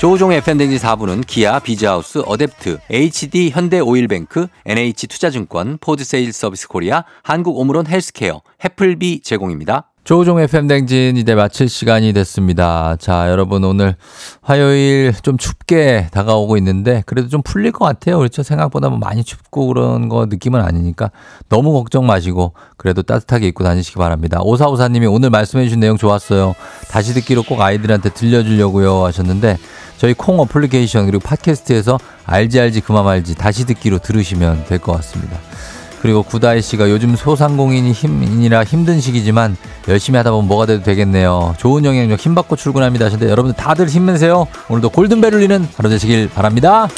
조우종 FM대행진 4부는 기아, 비즈하우스, 어댑트, HD, 현대오일뱅크, NH투자증권, 포드세일 서비스 코리아, 한국오므론 헬스케어, 해플비 제공입니다. 조우종 FM대행진 이제 마칠 시간이 됐습니다. 자, 여러분 오늘 화요일 좀 춥게 다가오고 있는데 그래도 좀 풀릴 것 같아요. 그렇죠? 생각보다 뭐 많이 춥고 그런 거 느낌은 아니니까 너무 걱정 마시고 그래도 따뜻하게 입고 다니시기 바랍니다. 오사오사님이 오늘 말씀해 주신 내용 좋았어요. 다시 듣기로 꼭 아이들한테 들려주려고요 하셨는데 저희 콩 어플리케이션 그리고 팟캐스트에서 알지 알지 그만 알지 다시 듣기로 들으시면 될 것 같습니다. 그리고 구다희 씨가 요즘 소상공인이 힘이라 힘든 시기지만 열심히 하다 보면 뭐가 돼도 되겠네요. 좋은 영향력 힘 받고 출근합니다 하시는데 여러분들 다들 힘내세요. 오늘도 골든벨 울리는 하루 되시길 바랍니다.